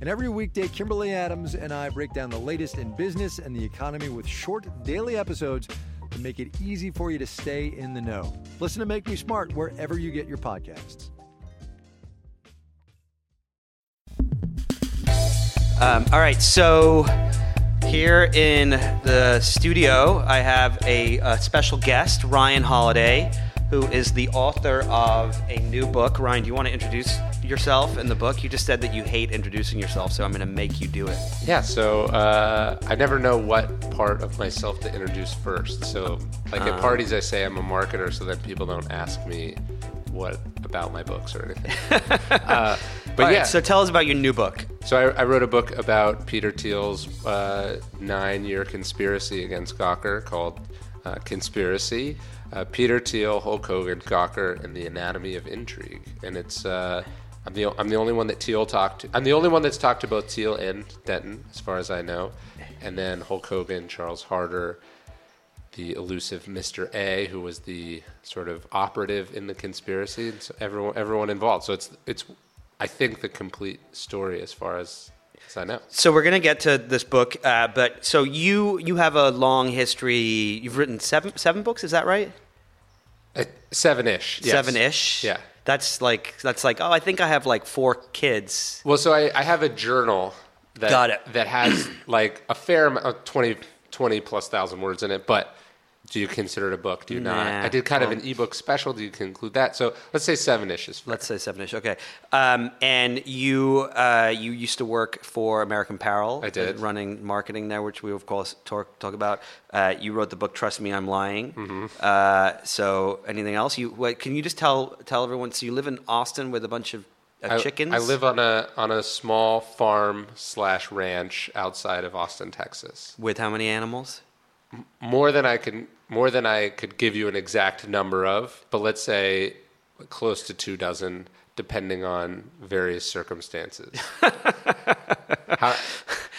And every weekday, Kimberly Adams and I break down the latest in business and the economy with short daily episodes to make it easy for you to stay in the know. Listen to Make Me Smart wherever you get your podcasts. Um, all right, so here in the studio, I have a, a, special guest, Ryan Holiday, who is the author of a new book. Ryan, do you want to introduce yourself in the book? You just said that you hate introducing yourself, so I'm going to make you do it. Yeah, so uh, I never know what part of myself to introduce first. So, like uh, at parties, I say I'm a marketer so that people don't ask me what about my books or anything. uh, but yeah. So tell us about your new book. So I, I wrote a book about Peter Thiel's uh, nine-year conspiracy against Gawker called uh, Conspiracy. Uh, Peter Thiel, Hulk Hogan, Gawker, and the Anatomy of Intrigue. And it's uh, I'm the I'm the only one that Thiel talked to. I'm the only one that's talked to both Thiel and Denton, as far as I know. And then Hulk Hogan, Charles Harder, the elusive Mr. A, who was the sort of operative in the conspiracy, and so everyone everyone involved. So it's it's I think the complete story as far as I know. So we're gonna get to this book, uh, but so you you have a long history. You've written seven seven books, is that right? Uh, seven ish. Yes. Seven ish. Yeah. That's like that's like oh I think I have like four kids. Well, so I, I have a journal that Got it. that has like a fair amount, 20, 20 plus thousand words in it, but do you consider it a book? Do you nah. not? I did kind of an ebook special. Do you include that? So let's say seven issues. Let's say seven issues. Okay. Um, and you uh, you used to work for American Apparel. I did. running marketing there, which we of course talk talk about. Uh, you wrote the book "Trust Me, I'm Lying." Mm-hmm. Uh, so anything else? You wait, can you just tell tell everyone? So you live in Austin with a bunch of I, chickens. I live on a on a small farm slash ranch outside of Austin, Texas. With how many animals? More than I can more than I could give you an exact number of, but let's say close to two dozen, depending on various circumstances. How,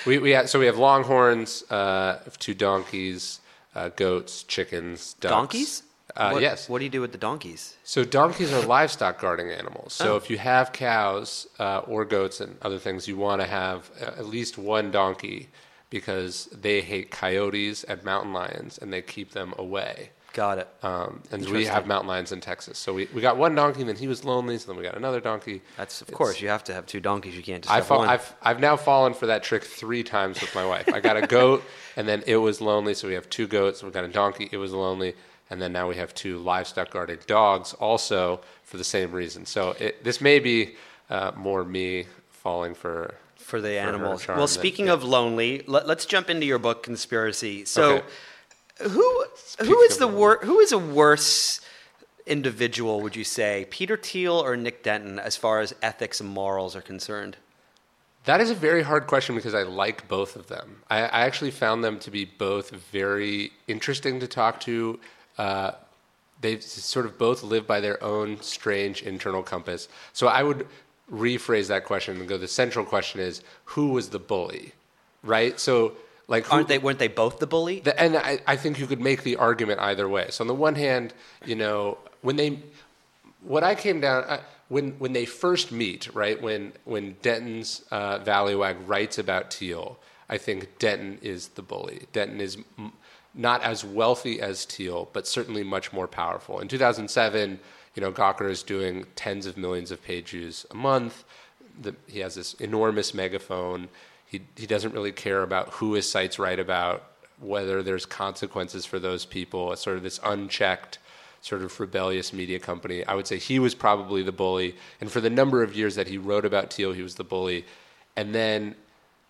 we, we have, so we have longhorns, uh, two donkeys, uh, goats, chickens, ducks. Donkeys? Uh, what, yes. What do you do with the donkeys? So donkeys are livestock guarding animals. So Oh. if you have cows uh, or goats and other things, you want to have uh, at least one donkey because they hate coyotes and mountain lions and they keep them away. Got it. Um, and we have mountain lions in Texas. So we, we got one donkey, and then he was lonely, so then we got another donkey. That's of It's- course you have to have two donkeys. You can't just I have fall, one. I've, I've now fallen for that trick three times with my wife. I got a goat, and then it was lonely, so we have two goats. We got a donkey, it was lonely, and then now we have two livestock guarded dogs, also for the same reason. So it, this may be uh, more me falling for for the animals. Well, speaking yeah. of lonely, let, us jump into your book, Conspiracy. So, Okay. who who is the wor- who is a worse individual? Would you say Peter Thiel or Nick Denton, as far as ethics and morals are concerned? That is a very hard question because I like both of them. I, I actually found them to be both very interesting to talk to. Uh, they sort of both live by their own strange internal compass. So I would rephrase that question and go: the central question is, who was the bully, right? So, like, who, Aren't they? Weren't they both the bully? the, and I, I think you could make the argument either way. So on the one hand, you know, when they, what I came down, uh, when when they first meet, right? When when Denton's uh, Valleywag writes about Thiel, I think Denton is the bully. Denton is m- not as wealthy as Thiel, but certainly much more powerful. In 2007, you know, Gawker is doing tens of millions of page views a month. The, he has this enormous megaphone. He he doesn't really care about who his sites write about whether there's consequences for those people, a sort of this unchecked, sort of rebellious media company. I would say he was probably the bully, and for the number of years that he wrote about Thiel, he was the bully. And then,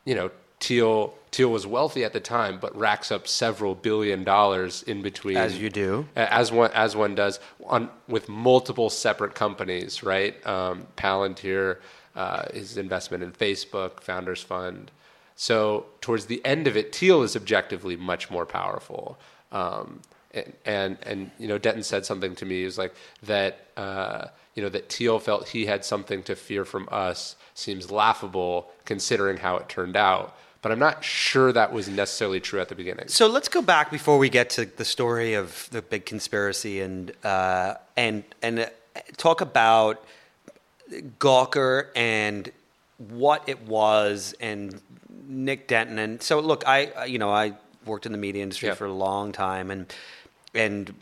you know, Thiel Thiel was wealthy at the time, but racks up several billion dollars in between. As you do, as one as one does on with multiple separate companies, right? Um, Palantir, uh, his investment in Facebook, Founders Fund. So towards the end of it, Thiel is objectively much more powerful. Um, and, and, and you know Denton said something to me. He was like that uh, you know that Thiel felt he had something to fear from us seems laughable considering how it turned out. But I'm not sure that was necessarily true at the beginning. So let's go back before we get to the story of the big conspiracy and uh, and and uh, talk about Gawker and what it was and Nick Denton. And so look, I you know I worked in the media industry yep. for a long time and and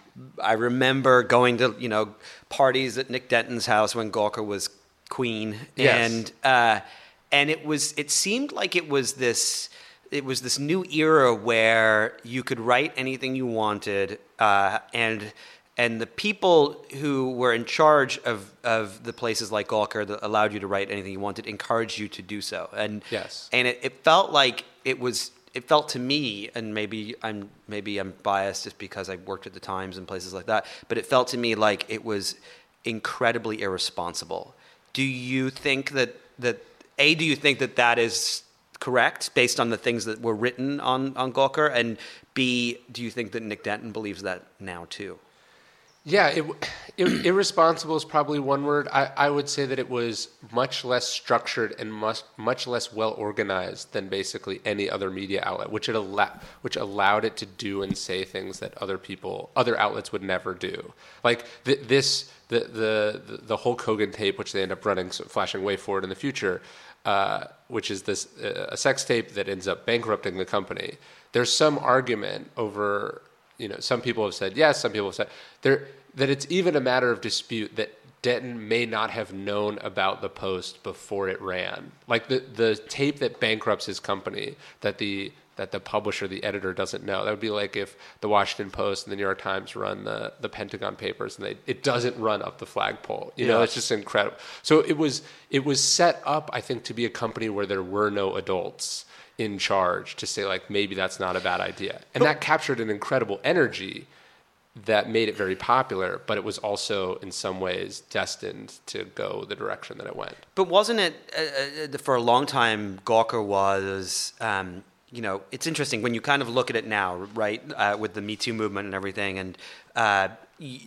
I remember going to you know parties at Nick Denton's house when Gawker was queen, yes. and uh, and it was it seemed like it was this it was this new era where you could write anything you wanted, uh, and and the people who were in charge of, of the places like Gawker that allowed you to write anything you wanted encouraged you to do so. And yes, and it, it felt like it was it felt to me, and maybe I'm maybe I'm biased just because I worked at the Times and places like that, but it felt to me like it was incredibly irresponsible. Do you think that that a do you think that that is correct based on the things that were written on on Gawker, and b do you think that Nick Denton believes that now too? Yeah, it, it, irresponsible is probably one word. I, I would say that it was much less structured and much much less well organized than basically any other media outlet, which it which allowed it to do and say things that other people, other outlets would never do. Like th- this, the, the the Hulk Hogan tape, which they end up running, so flashing way forward in the future, uh, which is this uh, a sex tape that ends up bankrupting the company. There's some argument over you know, some people have said yes, some people have said there that it's even a matter of dispute that Denton may not have known about the post before it ran. Like the the tape that bankrupts his company that the that the publisher, the editor doesn't know. That would be like if the Washington Post and the New York Times run the, the Pentagon Papers and they it doesn't run up the flagpole. You yeah. know, it's just incredible. So it was it was set up, I think, to be a company where there were no adults in charge to say like maybe that's not a bad idea and that captured an incredible energy that made it very popular but it was also in some ways destined to go the direction that it went but wasn't it uh, uh for a long time gawker was um, you know it's interesting when you kind of look at it now right uh, with the me too movement and everything and uh,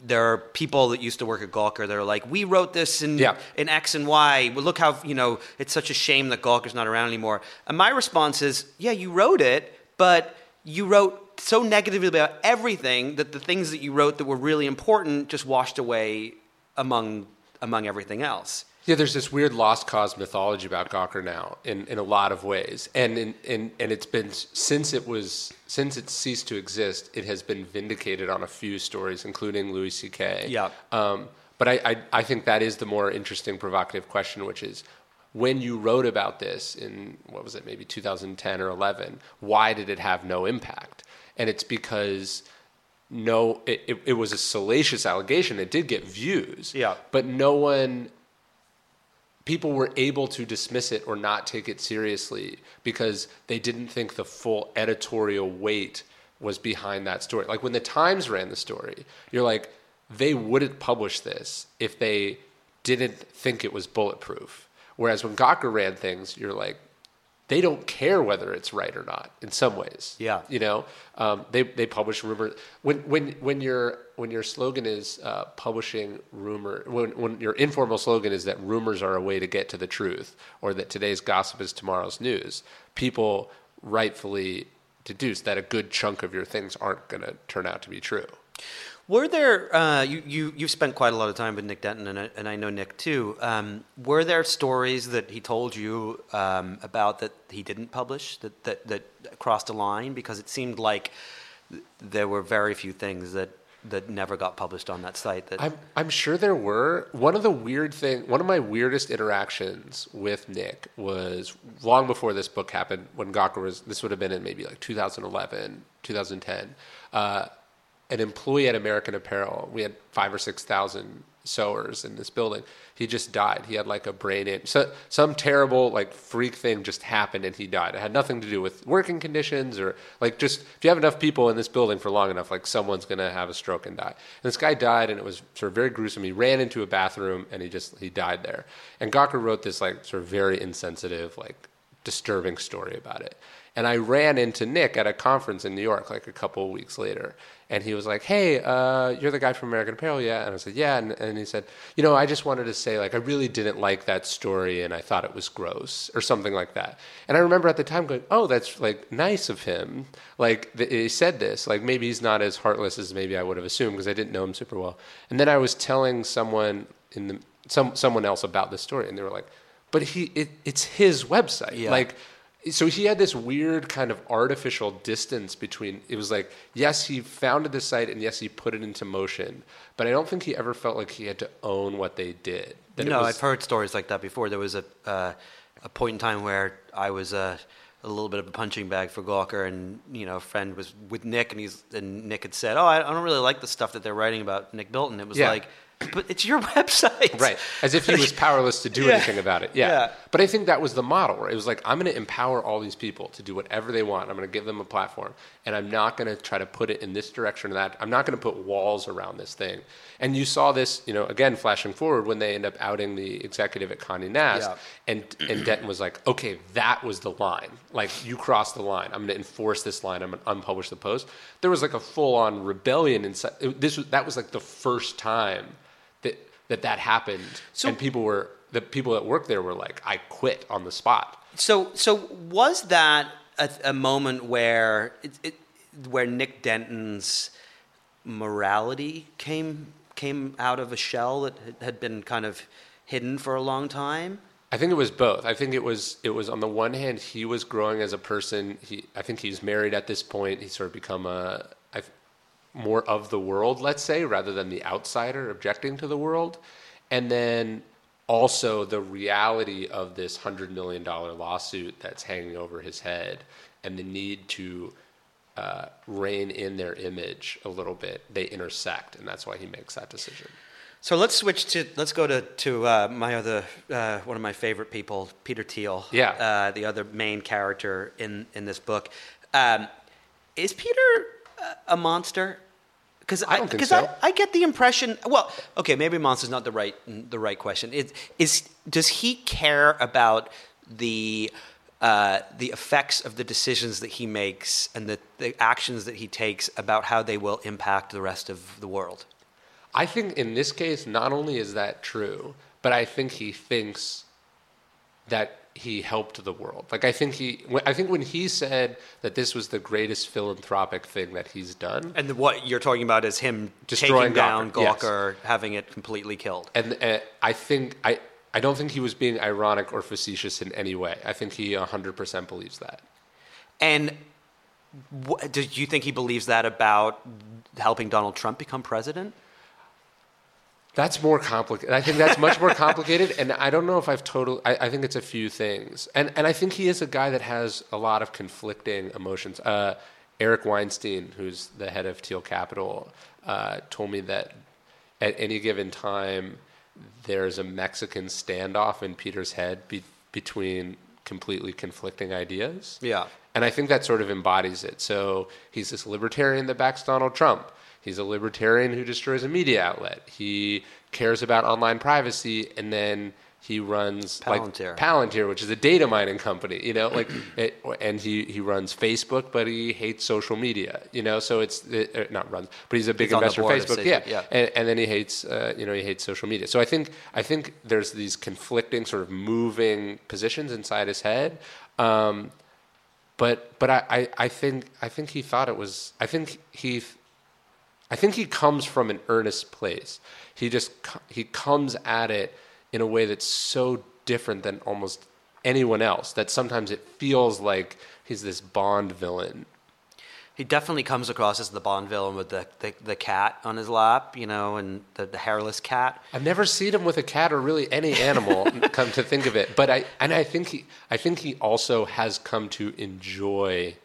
there are people that used to work at Gawker that are like, we wrote this in yeah. in X and Y. Well, look how you know it's such a shame that Gawker's not around anymore. And my response is, yeah, you wrote it, but you wrote so negatively about everything that the things that you wrote that were really important just washed away among among everything else. Yeah, there's this weird lost cause mythology about Gawker now in, in a lot of ways, and in, in, and it's been since it was since it ceased to exist, it has been vindicated on a few stories, including Louis C.K. Yeah. Um, but I, I I think that is the more interesting, provocative question, which is when you wrote about this in what was it, maybe 2010 or 11, why did it have no impact? And it's because no, it, it, it was a salacious allegation. It did get views, yeah, but no one people were able to dismiss it or not take it seriously because they didn't think the full editorial weight was behind that story. Like when the Times ran the story, you're like, they wouldn't publish this if they didn't think it was bulletproof. Whereas when Gawker ran things, you're like, they don't care whether it's right or not in some ways. Yeah. You know, um, they, they publish rumors. When, when, when, your, when your slogan is uh, publishing rumor, when, when your informal slogan is that rumors are a way to get to the truth or that today's gossip is tomorrow's news, people rightfully deduce that a good chunk of your things aren't going to turn out to be true. Were there uh, you you you've spent quite a lot of time with Nick Denton and I, and I know Nick too. Um, were there stories that he told you um, about that he didn't publish that, that that crossed a line because it seemed like there were very few things that that never got published on that site. That I'm I'm sure there were. One of the weird thing, one of my weirdest interactions with Nick was long before this book happened. When Gawker was, this would have been in maybe like 2011, 2010. Uh, an employee at American Apparel. We had five or six thousand sewers in this building. He just died. He had like a brain in so some terrible like freak thing just happened and he died. It had nothing to do with working conditions or like just if you have enough people in this building for long enough, like someone's gonna have a stroke and die. And this guy died and it was sort of very gruesome. He ran into a bathroom and he just he died there. And Gawker wrote this like sort of very insensitive, like disturbing story about it. And I ran into Nick at a conference in New York like a couple weeks later. And he was like, Hey, uh, you're the guy from American Apparel, yeah? And I said, Yeah. And, and, he said, You know, I just wanted to say, like, I really didn't like that story and I thought it was gross or something like that. And I remember at the time going, Oh, that's like nice of him. Like, th- he said this. Like, maybe he's not as heartless as maybe I would have assumed because I didn't know him super well. And then I was telling someone in the, some, someone else about this story and they were like, But he, it, it's his website. Yeah. Like, so he had this weird kind of artificial distance between it was like yes he founded the site and yes he put it into motion but i don't think he ever felt like he had to own what they did that it no, was- I've heard stories like that before. There was a uh, a point in time where I was uh, a little bit of a punching bag for Gawker, and you know, a friend was with Nick, and he's and Nick had said, "Oh, I, I don't really like the stuff that they're writing about Nick Bilton." It was Yeah. like, "But it's your website, right as if he was powerless to do Yeah. anything about it yeah. Yeah. but i think that was the model where it was like i'm going to empower all these people to do whatever they want i'm going to give them a platform and i'm not going to try to put it in this direction or that i'm not going to put walls around this thing and you saw this you know again flashing forward when they end up outing the executive at Condé Nast Yeah. and and Denton was like, okay, that was the line. Like you crossed the line. I'm going to enforce this line. I'm going to unpublish the post. There was like a full on rebellion inside. it- This was that was like the first time that that happened, So- and people were the people that worked there were like, I quit on the spot. So, so was that a, a moment where it, it, where Nick Denton's morality came came out of a shell that had- been kind of hidden for a long time? I think it was both. I think it was it was on the one hand he was growing as a person. He I think he's married at this point. He's sort of become a more of the world, let's say, rather than the outsider objecting to the world. And then also the reality of this hundred million dollar lawsuit that's hanging over his head, and the need to uh, rein in their image a little bit. They intersect, and that's why he makes that decision. So let's switch to let's go to to uh, my other uh, one of my favorite people, Peter Thiel. Yeah. uh, the other main character in in this book. Um, is Peter a monster? Because I because so. I, I get the impression. Well, okay, maybe monster's not the right the right question. Is is does he care about the uh, the effects of the decisions that he makes and the, the actions that he takes about how they will impact the rest of the world? I think in this case, not only is that true, but I think he thinks that he helped the world. Like I think he, I think when he said that this was the greatest philanthropic thing that he's done, And what you're talking about is him Destroying down Gawker, yes. Having it completely killed. and uh, I think I, I don't think he was being ironic or facetious in any way. I think he 100% believes that. And wh- do you think he believes that about helping Donald Trump become president? That's more complicated. I think that's much more complicated, and I don't know if I've total. I, I think it's a few things, and and I think he is a guy that has a lot of conflicting emotions. Uh, Eric Weinstein, who's the head of Thiel Capital, uh, told me that at any given time there's a Mexican standoff in Peter's head be, between completely conflicting ideas. Yeah. And I think that sort of embodies it. So he's this libertarian that backs Donald Trump. He's a libertarian who destroys a media outlet. He cares about online privacy, and then he runs Palantir. like Palantir, which is a data mining company. You know, like, it, and he he runs Facebook, but he hates social media. You know, so it's it, uh, not runs, but he's a big He's investor in Facebook. Yeah, yeah. And, and then he hates uh, you know he hates social media. So I think I think there's these conflicting sort of moving positions inside his head. Um, but but I, I, I think I think he thought it was I think he I think he comes from an earnest place. He just he comes at it in a way that's so different than almost anyone else that sometimes it feels like he's this Bond villain. He definitely comes across as the Bond villain with the, the, the cat on his lap, you know, and the, the hairless cat. I've never seen him with a cat or really any animal. come to think of it, but I and I think he I think he also has come to enjoy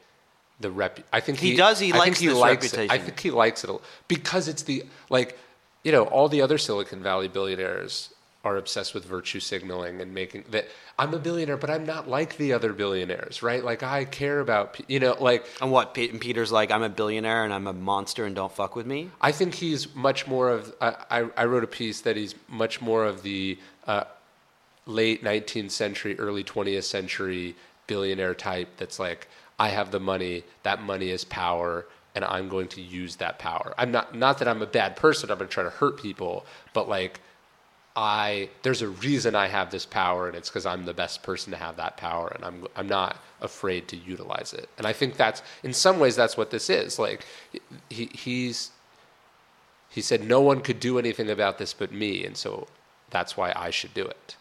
the rep. I think He does, he I likes think he likes It. I think he likes it a- because it's the like you know all the other Silicon Valley billionaires are obsessed with virtue signaling and making that I'm a billionaire, but I'm not like the other billionaires, right? Like I care about you know like And what? And Peter's like, I'm a billionaire and I'm a monster and don't fuck with me. I think he's much more of. I, I, I wrote a piece that he's much more of the uh, late 19th century, early 20th century billionaire type. That's like, I have the money. That money is power, and I'm going to use that power. I'm not. Not that I'm a bad person. I'm to try to hurt people, but like. I there's a reason I have this power, and it's because I'm the best person to have that power, and I'm I'm not afraid to utilize it. And I think that's in some ways that's what this is. Like he he's he said no one could do anything about this but me, and so that's why I should do it.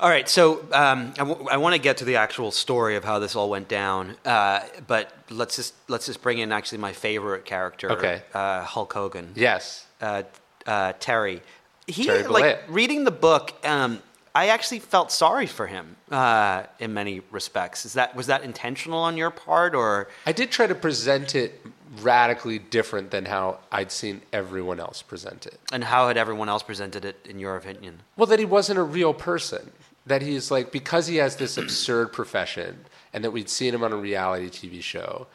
All right, so um, I, w- I want to get to the actual story of how this all went down, uh, but let's just let's just bring in actually my favorite character, Okay. uh, Hulk Hogan. Yes. uh, uh, Terry. He Terry like reading the book. Um, I actually felt sorry for him uh, in many respects. Is that was that intentional on your part, or I did try to present it radically different than how I'd seen everyone else present it. and how had everyone else presented it in your opinion? Well, that he wasn't a real person. That he's like, because he has this absurd profession and that we'd seen him on a reality TV show,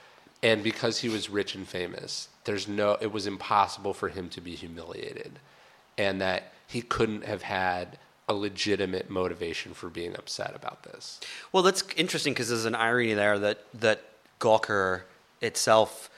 and because he was rich and famous, there's no, it was impossible for him to be humiliated. And that he couldn't have had a legitimate motivation for being upset about this. Well, that's interesting because there's an irony there that that Gawker itself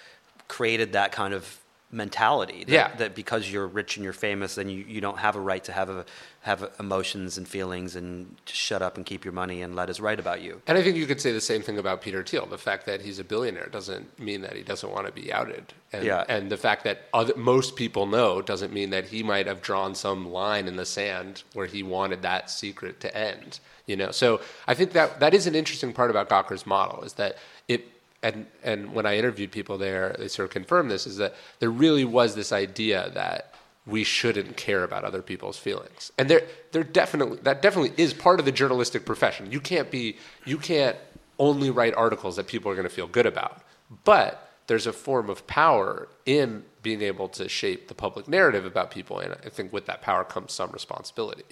created that kind of mentality. That, Yeah. That because you're rich and you're famous, then you, you don't have a right to have a, have emotions and feelings and just shut up and keep your money and let us write about you. And I think you could say the same thing about Peter Thiel. The fact that he's a billionaire doesn't mean that he doesn't want to be outed. And, Yeah. and the fact that other, most people know doesn't mean that he might have drawn some line in the sand where he wanted that secret to end. You know, so I think that that is an interesting part about Gawker's model is that it. And and when I interviewed people there, they sort of confirmed this is that there really was this idea that we shouldn't care about other people's feelings. And there there definitely that definitely is part of the journalistic profession. You can't be you can't only write articles that people are going to feel good about. But there's a form of power in being able to shape the public narrative about people and I think with that power comes some responsibility.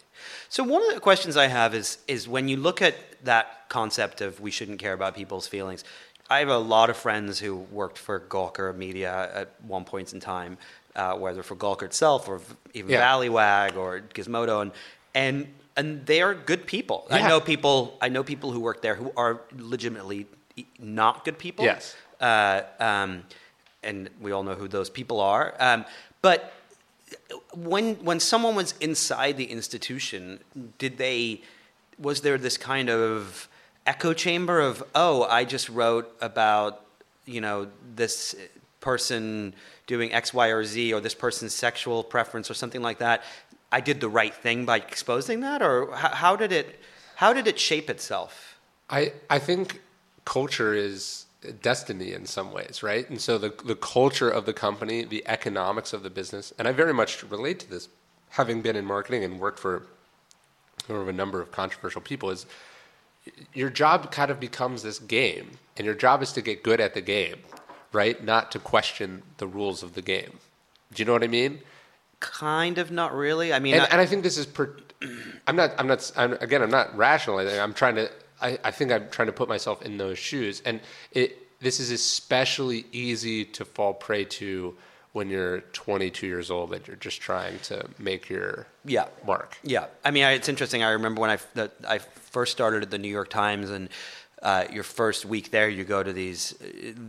So one of the questions I have is is when you look at that concept of we shouldn't care about people's feelings. I have a lot of friends who worked for Gawker Media at one point in time, uh, whether for Gawker itself or even Yeah. Valleywag or Gizmodo, and and and they are good people. I know people. I know people who work there who are legitimately not good people. Yes. Uh, um, and we all know who those people are. Um, but when when someone was inside the institution, did they was there this kind of echo chamber of oh I just wrote about you know this person doing X Y or Z or this person's sexual preference or something like that. I did the right thing by exposing that, or how, how did it how did it shape itself? I, I think culture is destiny in some ways, right? And so the, the culture of the company, the economics of the business, and I very much relate to this, having been in marketing and worked for a number of controversial people, is your job kind of becomes this game, and your job is to get good at the game, right? Not to question the rules of the game. Do you know what I mean? Kind of, not really. I mean, and, I- and I think this is. Per, I'm not. I'm not. I'm, again, I'm not rationalizing. I'm trying to. I, I think I'm trying to put myself in those shoes, and it. This is especially easy to fall prey to when you're 22 years old and you're just trying to make your Yeah. mark. Yeah, I mean, I, it's interesting. I remember when I, that I first started at the New York Times, and uh, your first week there, you go to these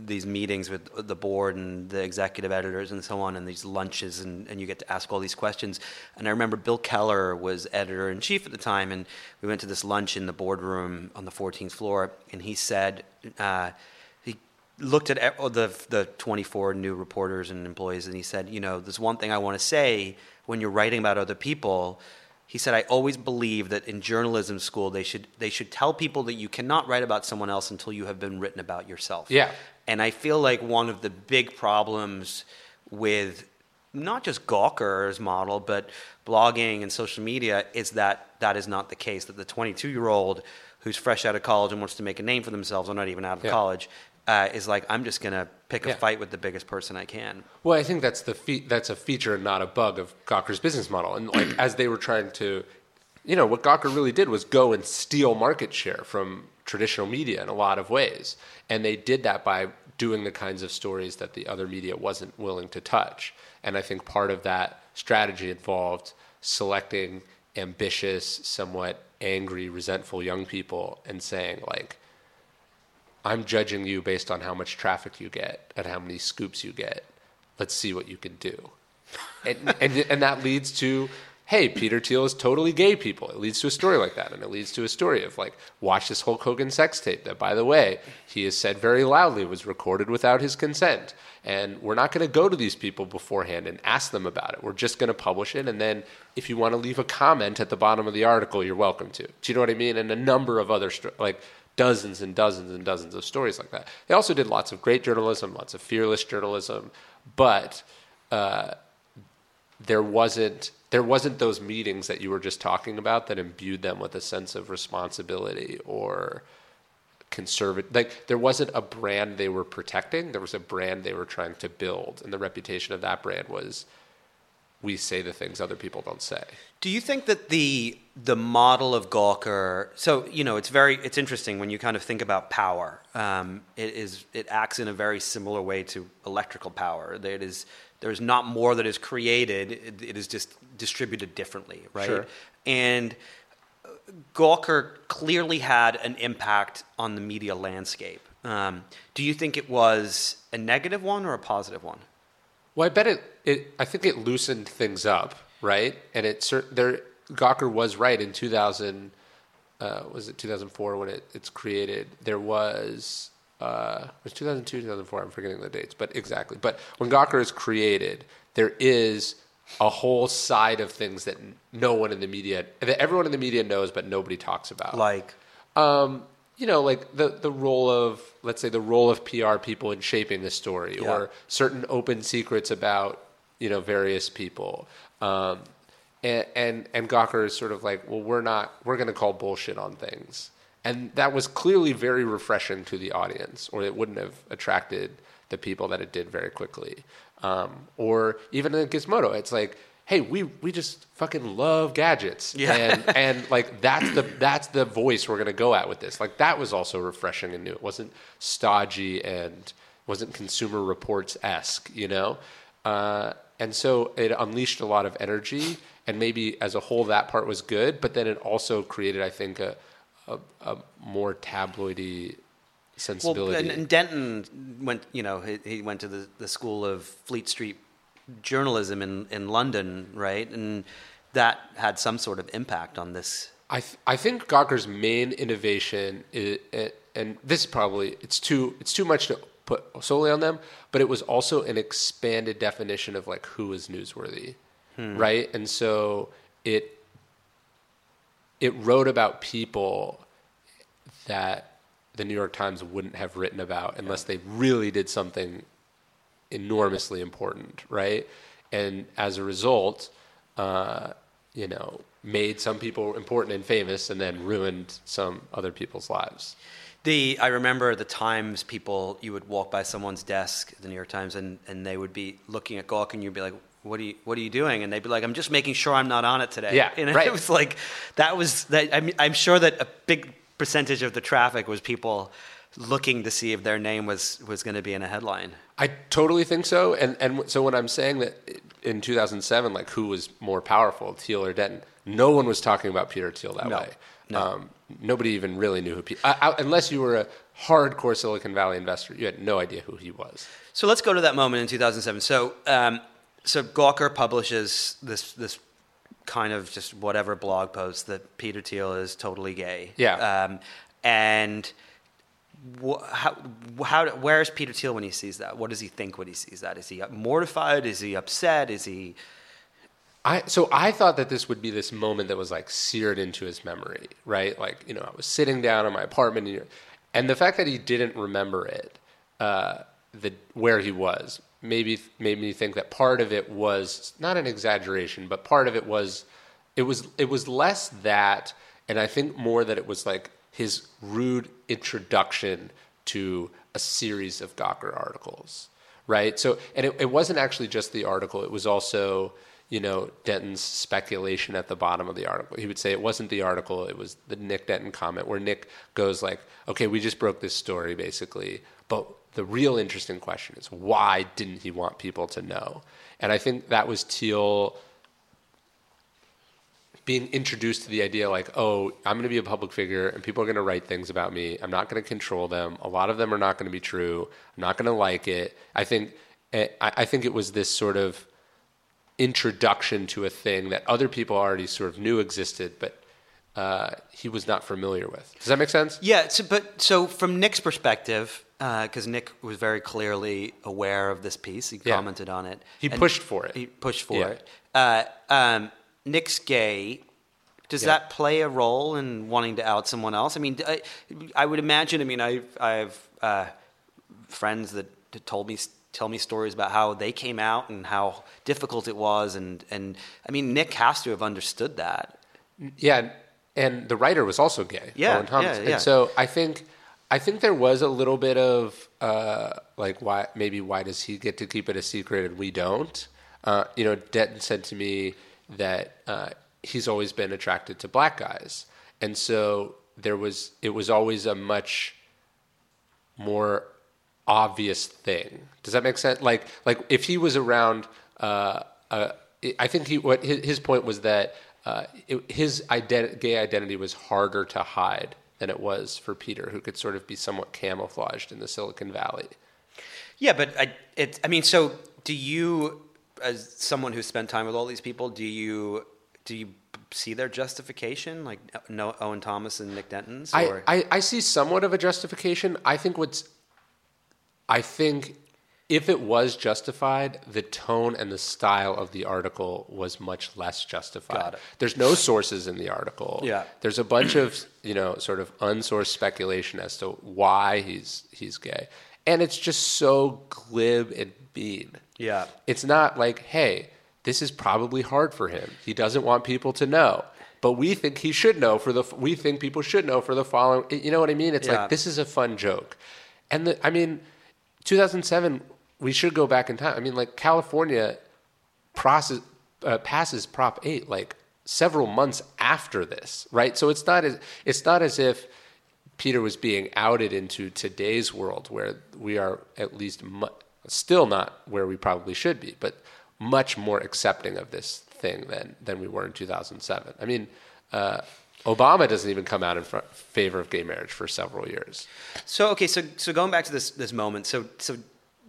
these meetings with the board and the executive editors and so on, and these lunches, and, and you get to ask all these questions. And I remember Bill Keller was editor in chief at the time, and we went to this lunch in the boardroom on the 14th floor, and he said. Uh, looked at e- oh, the the 24 new reporters and employees, and he said, "You know, there's one thing I want to say when you're writing about other people." He said, "I always believe that in journalism school they should they should tell people that you cannot write about someone else until you have been written about yourself." Yeah. And I feel like one of the big problems with not just Gawker's model, but blogging and social media is that that is not the case. That the 22 year old who's fresh out of college and wants to make a name for themselves, or not even out of Yeah. college, uh, is like, I'm just to pick a Yeah. fight with the biggest person I can. Well, I think that's the fe- that's a feature and not a bug of Gawker's business model. And like as they were trying to, you know, what Gawker really did was go and steal market share from traditional media in a lot of ways, and they did that by doing the kinds of stories that the other media wasn't willing to touch. And I think part of that strategy involved selecting ambitious, somewhat angry, resentful young people and saying like I'm judging you based on how much traffic you get and how many scoops you get. Let's see what you can do. And, and, and that leads to, hey, Peter Thiel is totally gay people. It leads to a story like that. And it leads to a story of like, watch this Hulk Hogan sex tape that, by the way, he has said very loudly was recorded without his consent. And we're not going to go to these people beforehand and ask them about it. We're just going to publish it. And then if you want to leave a comment at the bottom of the article, you're welcome to. Do you know what I mean? And a number of other, like, dozens and dozens and dozens of stories like that. They also did lots of great journalism, lots of fearless journalism, but uh, there wasn't there wasn't those meetings that you were just talking about that imbued them with a sense of responsibility or conservative like there wasn't a brand they were protecting there was a brand they were trying to build and the reputation of that brand was we say the things other people don't say Do you think that the the model of Gawker? So you know, it's very it's interesting when you kind of think about power. Um, it is it acts in a very similar way to electrical power. It is there's not more that is created. It, it is just distributed differently, right? Sure. And Gawker clearly had an impact on the media landscape. Um, do you think it was a negative one or a positive one? Well, I bet it, it. I think it loosened things up, right? And it there. Gawker was right in 2000. Uh, was it 2004 when it, it's created? There was uh, it was 2002, 2004. I'm forgetting the dates, but exactly. But when Gawker is created, there is a whole side of things that no one in the media, that everyone in the media knows, but nobody talks about. Like, Um, you know, like the the role of let's say the role of PR people in shaping the story, Yeah. or certain open secrets about you know various people. Um, and and and Gawker is sort of like, well, we're not, we're going to call bullshit on things, and that was clearly very refreshing to the audience, or it wouldn't have attracted the people that it did very quickly. Um, or even in Gizmodo, it's like, hey, we we just fucking love gadgets, Yeah. and and like that's the that's the voice we're gonna go at with this. Like that was also refreshing and new. It wasn't stodgy and wasn't Consumer Reports esque, you know. Uh, and so it unleashed a lot of energy, and maybe as a whole that part was good. But then it also created, I think, a a, a more tabloidy Well, sensibility. and, and Denton went, you know, he, he went to the, the school of Fleet Street journalism in, in London, right? And that had some sort of impact on this. I th- I think Gawker's main innovation is, and this is probably it's too it's too much to put solely on them, but it was also an expanded definition of like who is newsworthy, hmm. right? And so it it wrote about people that the New York Times wouldn't have written about unless they really did something enormously important, right? And as a result, uh, you know, made some people important and famous, and then ruined some other people's lives. The I remember the Times people, you would walk by someone's desk, the New York Times, and, and they would be looking at Gawker, and you'd be like, "What are you What are you doing?" And they'd be like, "I'm just making sure I'm not on it today." Yeah, and right. it was like that was that. I mean, I'm sure that a big percentage of the traffic was people looking to see if their name was was going to be in a headline. I totally think so. And and so when I'm saying that in 2007, like who was more powerful, Thiel or Denton, no one was talking about Peter Thiel that No, way. no. Um, nobody even really knew who Peter, unless you were a hardcore Silicon Valley investor, you had no idea who he was. So let's go to that moment in 2007. So, um, so Gawker publishes this this kind of just whatever blog post that Peter Thiel is totally gay. Yeah. Um, and wh- how how where is Peter Thiel when he sees that? What does he think when he sees that? Is he mortified? Is he upset? Is he I so I thought that this would be this moment that was like seared into his memory, right? Like you know, I was sitting down in my apartment, and, and the fact that he didn't remember it uh, the where he was maybe made me think that part of it was not an exaggeration, but part of it was it was it was less that, and I think more that it was like his rude introduction to a series of Gawker articles, right? So, and it, it wasn't actually just the article; it was also you know Denton's speculation at the bottom of the article. He would say it wasn't the article; it was the Nick Denton comment where Nick goes like, "Okay, we just broke this story basically, but the real interesting question is why didn't he want people to know?" And I think that was Thiel being introduced to the idea like, oh, I'm going to be a public figure and people are going to write things about me. I'm not going to control them. A lot of them are not going to be true. I'm not going to like it. I think I think it was this sort of introduction to a thing that other people already sort of knew existed, but uh, he was not familiar with. Does that make sense? Yeah. So, but so from Nick's perspective, because uh, Nick was very clearly aware of this piece, he commented yeah. on it. He pushed for it. He pushed for yeah. it. Uh, um, Nick's gay. Does yeah. that play a role in wanting to out someone else? I mean, I, I would imagine. I mean, I I have uh, friends that told me tell me stories about how they came out and how difficult it was, and and I mean, Nick has to have understood that. Yeah, and the writer was also gay. Yeah, yeah, yeah. And so I think I think there was a little bit of uh, like why maybe why does he get to keep it a secret and we don't? Uh, you know, Denton said to me that uh, he's always been attracted to black guys, and so there was it was always a much more obvious thing. Does that make sense? Like like if he was around, uh, uh, I think he what his, his point was that uh, it, his gay identity was harder to hide than it was for Peter, who could sort of be somewhat camouflaged in the Silicon Valley. Yeah, but I, it, I mean, so do you as someone who spent time with all these people, do you do you see their justification, like no, Owen Thomas and Nick Denton's? I, I, I see somewhat of a justification. I think what's I think if it was justified, the tone and the style of the article was much less justified. There's no sources in the article. Yeah. There's a bunch of, you know, sort of unsourced speculation as to why he's he's gay. And it's just so glib and mean. Yeah. It's not like, hey, this is probably hard for him. He doesn't want people to know. But we think he should know for the we think people should know for the following you know what I mean? It's yeah. like this is a fun joke. And the, I mean 2007 we should go back in time. I mean like California process, uh, passes Prop 8 like several months after this, right? So it's not as it's not as if Peter was being outed into today's world where we are at least mu- Still not where we probably should be, but much more accepting of this thing than than we were in 2007. I mean, uh, Obama doesn't even come out in front, favor of gay marriage for several years. So okay, so so going back to this this moment, so so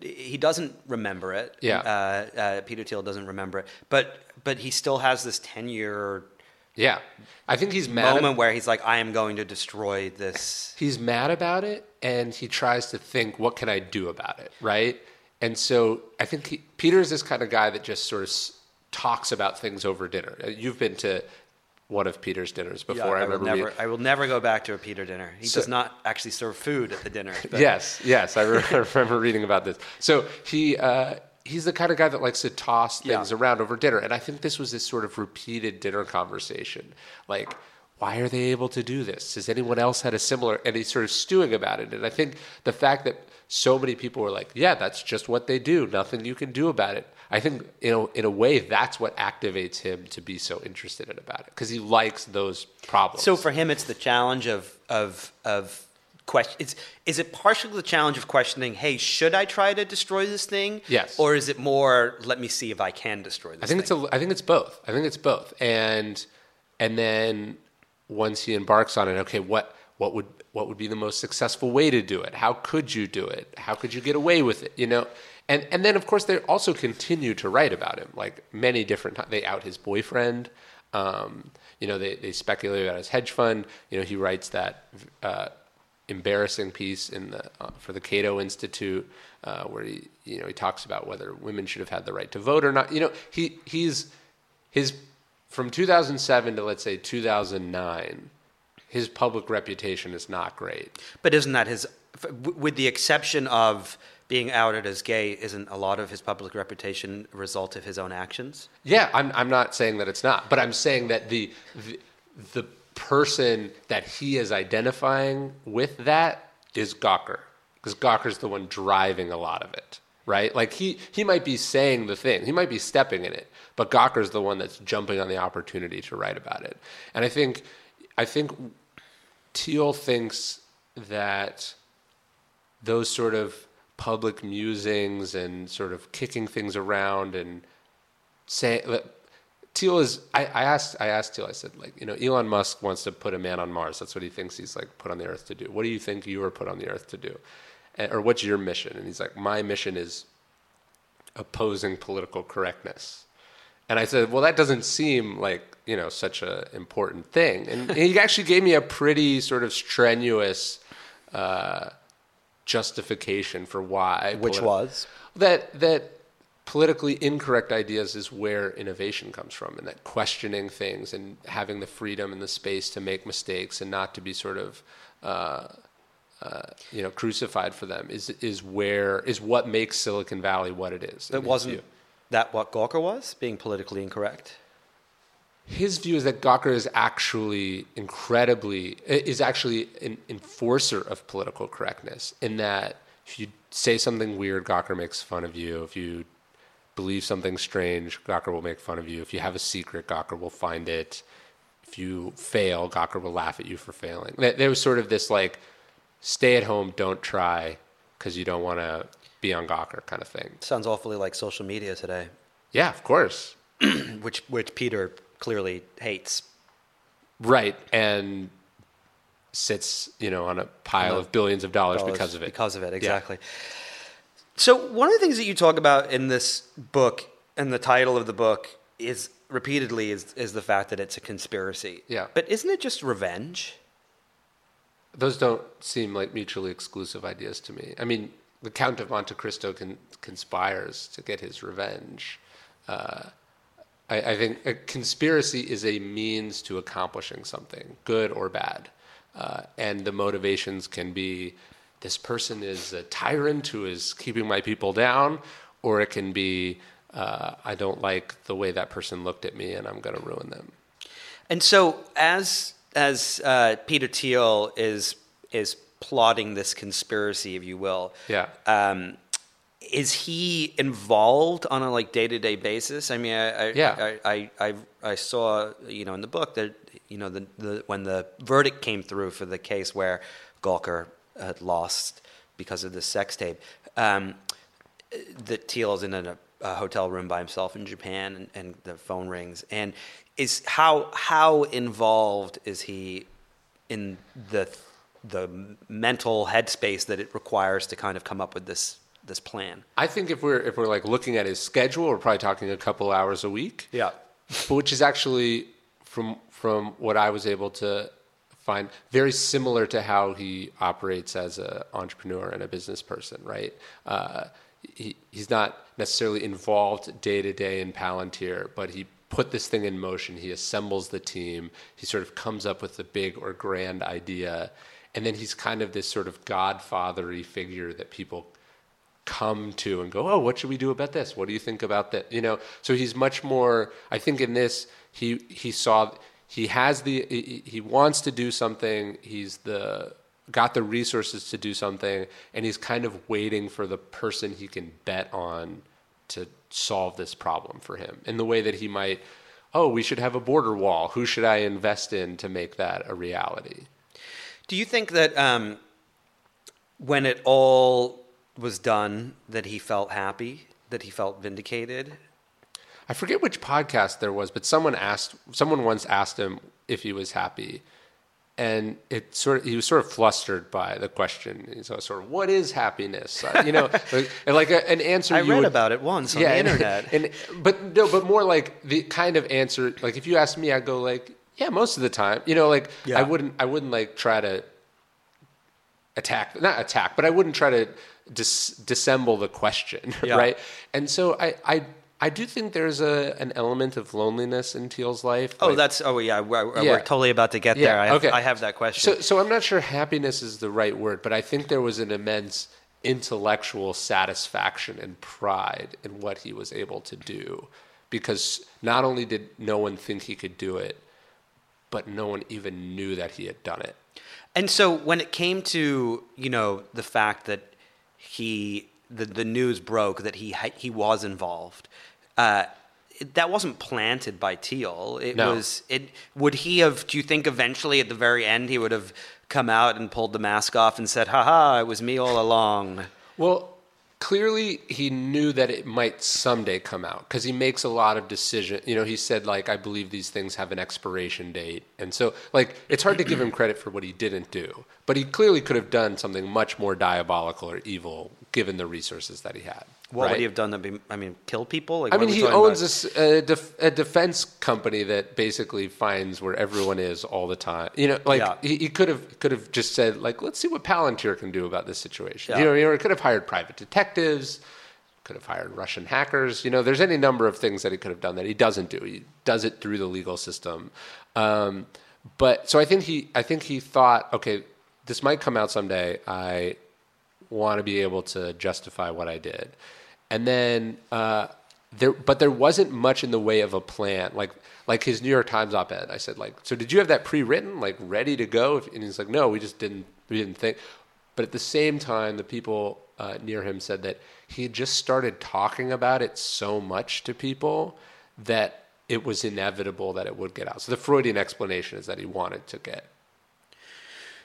he doesn't remember it. Yeah. Uh, uh, Peter Thiel doesn't remember it, but but he still has this ten year. Yeah, I think he's mad moment where he's like, "I am going to destroy this." He's mad about it, and he tries to think, "What can I do about it?" Right? And so I think he, Peter is this kind of guy that just sort of talks about things over dinner. Uh, you've been to one of Peter's dinners before. Yeah, I, I, will never, I will never go back to a Peter dinner. He so, does not actually serve food at the dinner. But. Yes, yes, I, I, remember reading about this. So he uh, he's the kind of guy that likes to toss things yeah. around over dinner, and I think this was this sort of repeated dinner conversation, like. Why are they able to do this? Has anyone else had a similar? And he's sort of stewing about it. And I think the fact that so many people were like, yeah, that's just what they do. Nothing you can do about it. I think you know, in a way, that's what activates him to be so interested in about it because he likes those problems. So for him, it's the challenge of of of question. It's, is it partially the challenge of questioning? Hey, should I try to destroy this thing? Yes. Or is it more? Let me see if I can destroy this. I think thing? it's a. I think it's both. I think it's both. And and then once he embarks on it, okay, what what would what would be the most successful way to do it? How could you do it? How could you get away with it? You know, and and then of course they also continue to write about him, like many different. They out his boyfriend. Um, you know, they they speculate about his hedge fund. You know, he writes that uh, embarrassing piece in the uh, for the Cato Institute uh, where he you know he talks about whether women should have had the right to vote or not. You know, he he's his from 2007 to let's say 2009 his public reputation is not great. But isn't that his with the exception of being outed as gay, isn't a lot of his public reputation a result of his own actions? Yeah, I'm, I'm not saying that it's not, but I'm saying that the, the, the person that he is identifying with that is Gawker, because Gawker's the one driving a lot of it, right? Like he, he might be saying the thing, he might be stepping in it, but Gawker's the one that's jumping on the opportunity to write about it. And I think, I think Thiel thinks that those sort of public musings and sort of kicking things around and say Thiel is I, I asked I asked Thiel I said like you know Elon Musk wants to put a man on Mars. That's what he thinks he's like put on the earth to do. What do you think you were put on the earth to do? Or what's your mission? And he's like my mission is opposing political correctness and I said well that doesn't seem like you know such a important thing and, he actually gave me a pretty sort of strenuous uh, justification for why Which politi- was? that that politically incorrect ideas is where innovation comes from and that questioning things and having the freedom and the space to make mistakes and not to be sort of uh, uh, you know crucified for them is is where is what makes Silicon Valley what it is. his wasn't view. That what Gawker was, being politically incorrect? his view is that Gawker is actually incredibly is actually an enforcer of political correctness in that if you say something weird, Gawker makes fun of you. If you believe something strange, Gawker will make fun of you. If you have a secret, Gawker will find it. If you fail, Gawker will laugh at you for failing. There was sort of this like stay at home, don't try because you don't want to be on Gawker kind of thing. Sounds awfully like social media today, Yeah, of course. which which Peter clearly hates. Right, and sits, you know, on a pile On a of billions of dollars, dollars because of it. Because of it, exactly. So one of the things that you talk about in this book and the title of the book is repeatedly is is the fact that it's a conspiracy. Yeah. But isn't it just revenge? Those don't seem like mutually exclusive ideas to me. I mean, the Count of Monte Cristo con- conspires to get his revenge. Uh, I, I think a conspiracy is a means to accomplishing something, good or bad. Uh, and the motivations can be this person is a tyrant who is keeping my people down, or it can be uh, I don't like the way that person looked at me and I'm going to ruin them. And so as as uh, Peter Thiel is is plotting this conspiracy, if you will, Yeah. um, is he involved on a like day to day basis? I mean, I, I, Yeah. I, I, I, I saw you know in the book that you know the, the when the verdict came through for the case where Gawker had lost because of the sex tape, um, that is in a, a hotel room by himself in Japan, and, and the phone rings. And is how how involved is he in the the mental headspace that it requires to kind of come up with this this plan? I think if we're if we're like looking at his schedule, we're probably talking a couple hours a week. Yeah. which is actually from from what I was able to find very similar to how he operates as an entrepreneur and a business person, right? Uh, he, he's not necessarily involved day to day in Palantir, but he put this thing in motion. He assembles the team. He sort of comes up with the big or grand idea, and then he's kind of this sort of godfathery figure that people come to and go, oh, what should we do about this? What do you think about that? You know, so he's much more. I think in this, he he saw he has the he, he wants to do something. He's the got the resources to do something, and he's kind of waiting for the person he can bet on to solve this problem for him in the way that he might. Oh, we should have a border wall. Who should I invest in to make that a reality? Do you think that um, when it all was done, that he felt happy, that he felt vindicated? I forget which podcast there was, but someone asked someone once asked him if he was happy, and it sort of he was sort of flustered by the question. He's sort of, "What is happiness?" Uh, you know, like, and like a, an answer. I you read would, about it once on the internet. and but no, but more like the kind of answer. Like if you ask me, I'd go like, "Yeah, most of the time." You know, like Yeah. I wouldn't I wouldn't like try to attack not attack but i wouldn't try to dis- dissemble the question Yeah. right and so i i I do think there's a an element of loneliness in Thiel's life. Oh, Like- that's oh yeah, we're, Yeah. we're totally about to get Yeah, there. I have, okay. I have that question. So, so I'm not sure happiness is the right word, but I think there was an immense intellectual satisfaction and pride in what he was able to do, because not only did no one think he could do it, but no one even knew that he had done it. And so when it came to you know the fact that he the, the news broke that he ha- he was involved, uh, it, that wasn't planted by Thiel. It No. was it. Would he have? Do you think eventually at the very end he would have come out and pulled the mask off and said, "Ha ha, it was me all along." Well, clearly he knew that it might someday come out because he makes a lot of decision. You know, he said like, "I believe these things have an expiration date," and so like it's hard to give him credit for what he didn't do, but he clearly could have done something much more diabolical or evil given the resources that he had. What right? would he have done? To be, I mean, kill people? Like, I mean, he owns a, def, a defense company that basically finds where everyone is all the time. You know, like Yeah. he, he could have could have just said like, let's see what Palantir can do about this situation. Yeah. You know, know, he could have hired private detectives, could have hired Russian hackers. You know, there's any number of things that he could have done that he doesn't do. He does it through the legal system. Um, but so I think he I think he thought, okay, this might come out someday. I want to be able to justify what I did. And then uh, there, but there wasn't much in the way of a plan. Like like his New York Times op-ed, I said like, so did you have that pre-written, like ready to go? And he's like, no, we just didn't we didn't think. But at the same time, the people uh, near him said that he had just started talking about it so much to people that it was inevitable that it would get out. So the Freudian explanation is that he wanted to get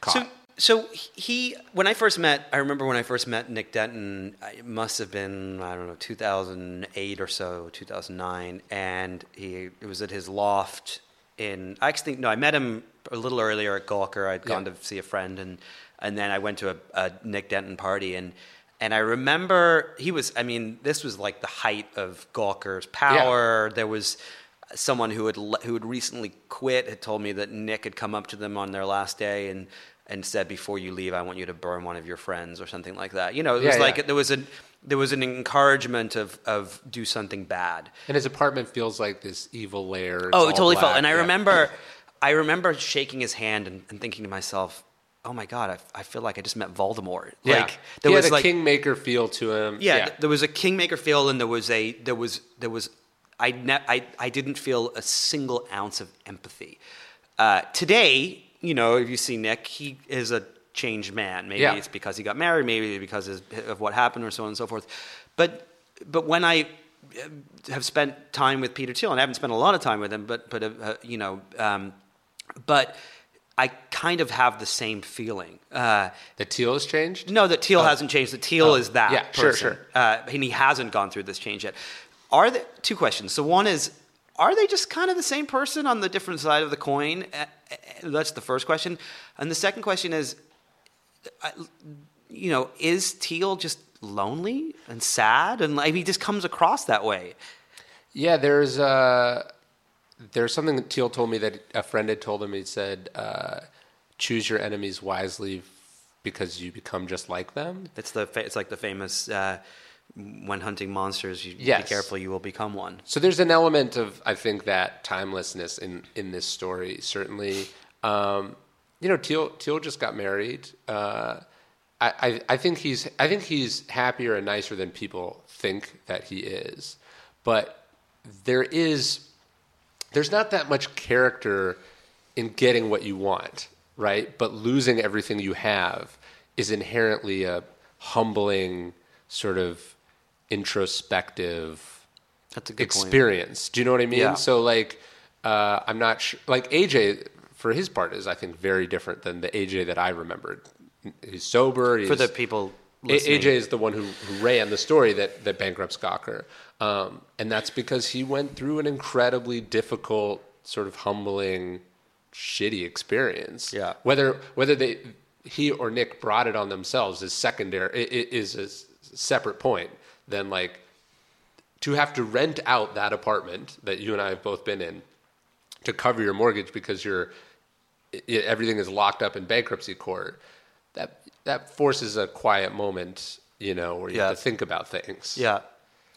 caught. So, so he, when I first met, I remember when I first met Nick Denton, it must have been, I don't know, 2008 or so, 2009. And he, it was at his loft in, I actually, no, I met him a little earlier at Gawker. I'd gone Yeah. to see a friend and, and then I went to a, a Nick Denton party and, and I remember he was, I mean, this was like the height of Gawker's power. There was someone who had who had recently quit had told me that Nick had come up to them on their last day and and said, "Before you leave, I want you to burn one of your friends or something like that." You know, it Yeah, was yeah. like there was a there was an encouragement of of do something bad. and his apartment feels like this evil lair. Oh, it totally felt. And I yeah. remember, I remember shaking his hand and, and thinking to myself, "Oh my god, I, I feel like I just met Voldemort." Yeah. Like there he was a like kingmaker feel to him. yeah, th- there was a kingmaker feel, and there was a there was there was I ne- I I didn't feel a single ounce of empathy. Uh, today, you know, if you see Nick, he is a changed man. Maybe Yeah. it's because he got married, maybe because of what happened, or so on and so forth. But but when I uh, have spent time with Peter Thiel, and I haven't spent a lot of time with him, but but uh, uh, you know, um, but I kind of have the same feeling. Uh, The Thiel has changed. no, that Thiel hasn't changed. That Thiel Oh, is that yeah, sure, person, sure. Uh, and he hasn't gone through this change yet. Are there two questions? So one is, are they just kind of the same person on the different side of the coin? That's the first question, and the second question is, you know, is Thiel just lonely and sad, and like he just comes across that way? Yeah, there's uh, there's something that Thiel told me that a friend had told him. He said, uh, "Choose your enemies wisely, because you become just like them." It's the fa- it's like the famous. Uh, when hunting monsters, you Yes. be careful, you will become one. So there's an element of I think that timelessness in in this story. Certainly, um, you know, Thiel Thiel just got married. Uh, I, I I think he's I think he's happier and nicer than people think that he is, but there is there's not that much character in getting what you want, right? But losing everything you have is inherently a humbling sort of introspective That's a good point. experience. Do you know what I mean? Yeah. So like, uh, I'm not sure. Like AJ, for his part, is I think very different than the AJ that I remembered. He's sober. He's, For the people listening. AJ is the one who, who ran the story that that bankrupts Gawker, um, and that's because he went through an incredibly difficult, sort of humbling, shitty experience. Yeah. Whether whether they he or Nick brought it on themselves is secondary. Is a separate point than like to have to rent out that apartment that you and I have both been in to cover your mortgage because i- everything is locked up in bankruptcy court. That that forces a quiet moment, you know, where you Yeah. have to think about things. Yeah.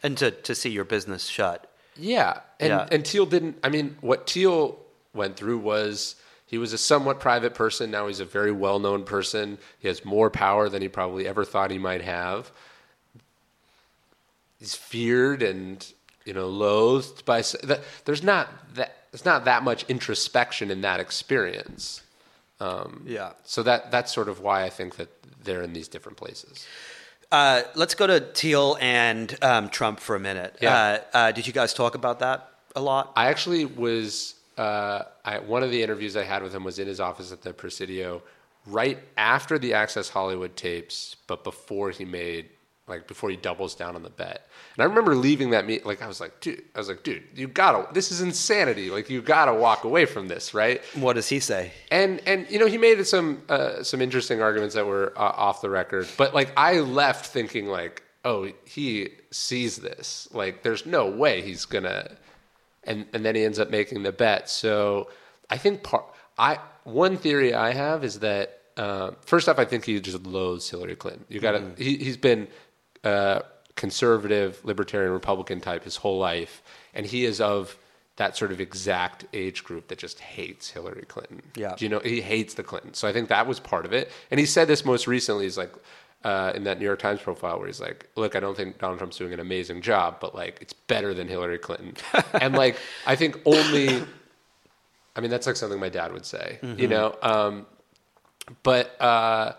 and to to see your business shut. Yeah, and Yeah. and Thiel didn't. I mean, what Thiel went through was he was a somewhat private person. Now he's a very well known person. He has more power than he probably ever thought he might have. He's feared and you know loathed by. that- There's not that. There's not that much introspection in that experience. Yeah. So that that's sort of why I think that they're in these different places. Uh, let's go to Thiel and um, Trump for a minute. Yeah. Uh, uh, did you guys talk about that a lot? I actually was uh, I, one of the interviews I had with him was in his office at the Presidio, right after the Access Hollywood tapes, but before he made like before he doubles down on the bet. And I remember leaving that meet like I was like, dude, I was like, dude, you gotta, this is insanity. Like you gotta walk away from this, right? What does he say? And and you know he made some uh, some interesting arguments that were uh, off the record, but like I left thinking like, oh, he sees this. Like there's no way he's gonna. And and then he ends up making the bet. So I think part I one theory I have is that uh, first off, I think he just loathes Hillary Clinton. You got to he, he's been uh, conservative, libertarian, Republican type his whole life, and he is of that sort of exact age group that just hates Hillary Clinton. Yeah. Do you know he hates the Clintons. So I think that was part of it. And he said this most recently. He's like uh, in that New York Times profile where he's like, "Look, I don't think Donald Trump's doing an amazing job, but like it's better than Hillary Clinton." and like I think only, I mean that's like something my dad would say, you know. Um, but uh,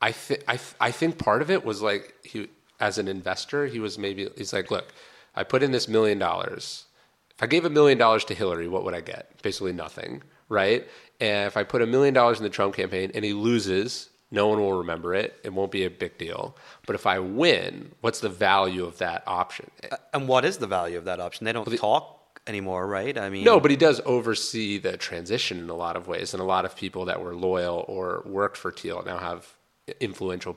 I think I th- I think part of it was like he as an investor he was maybe he's like look I put in this million dollars. If I gave a million dollars to Hillary what would I get? Basically nothing right? And if I put a million dollars in the Trump campaign and he loses no one will remember it. It won't be a big deal. But if I win what's the value of that option? Uh, and what is the value of that option? They don't talk anymore, right? I mean, No, but he does oversee the transition in a lot of ways, and a lot of people that were loyal or worked for Thiel now have influential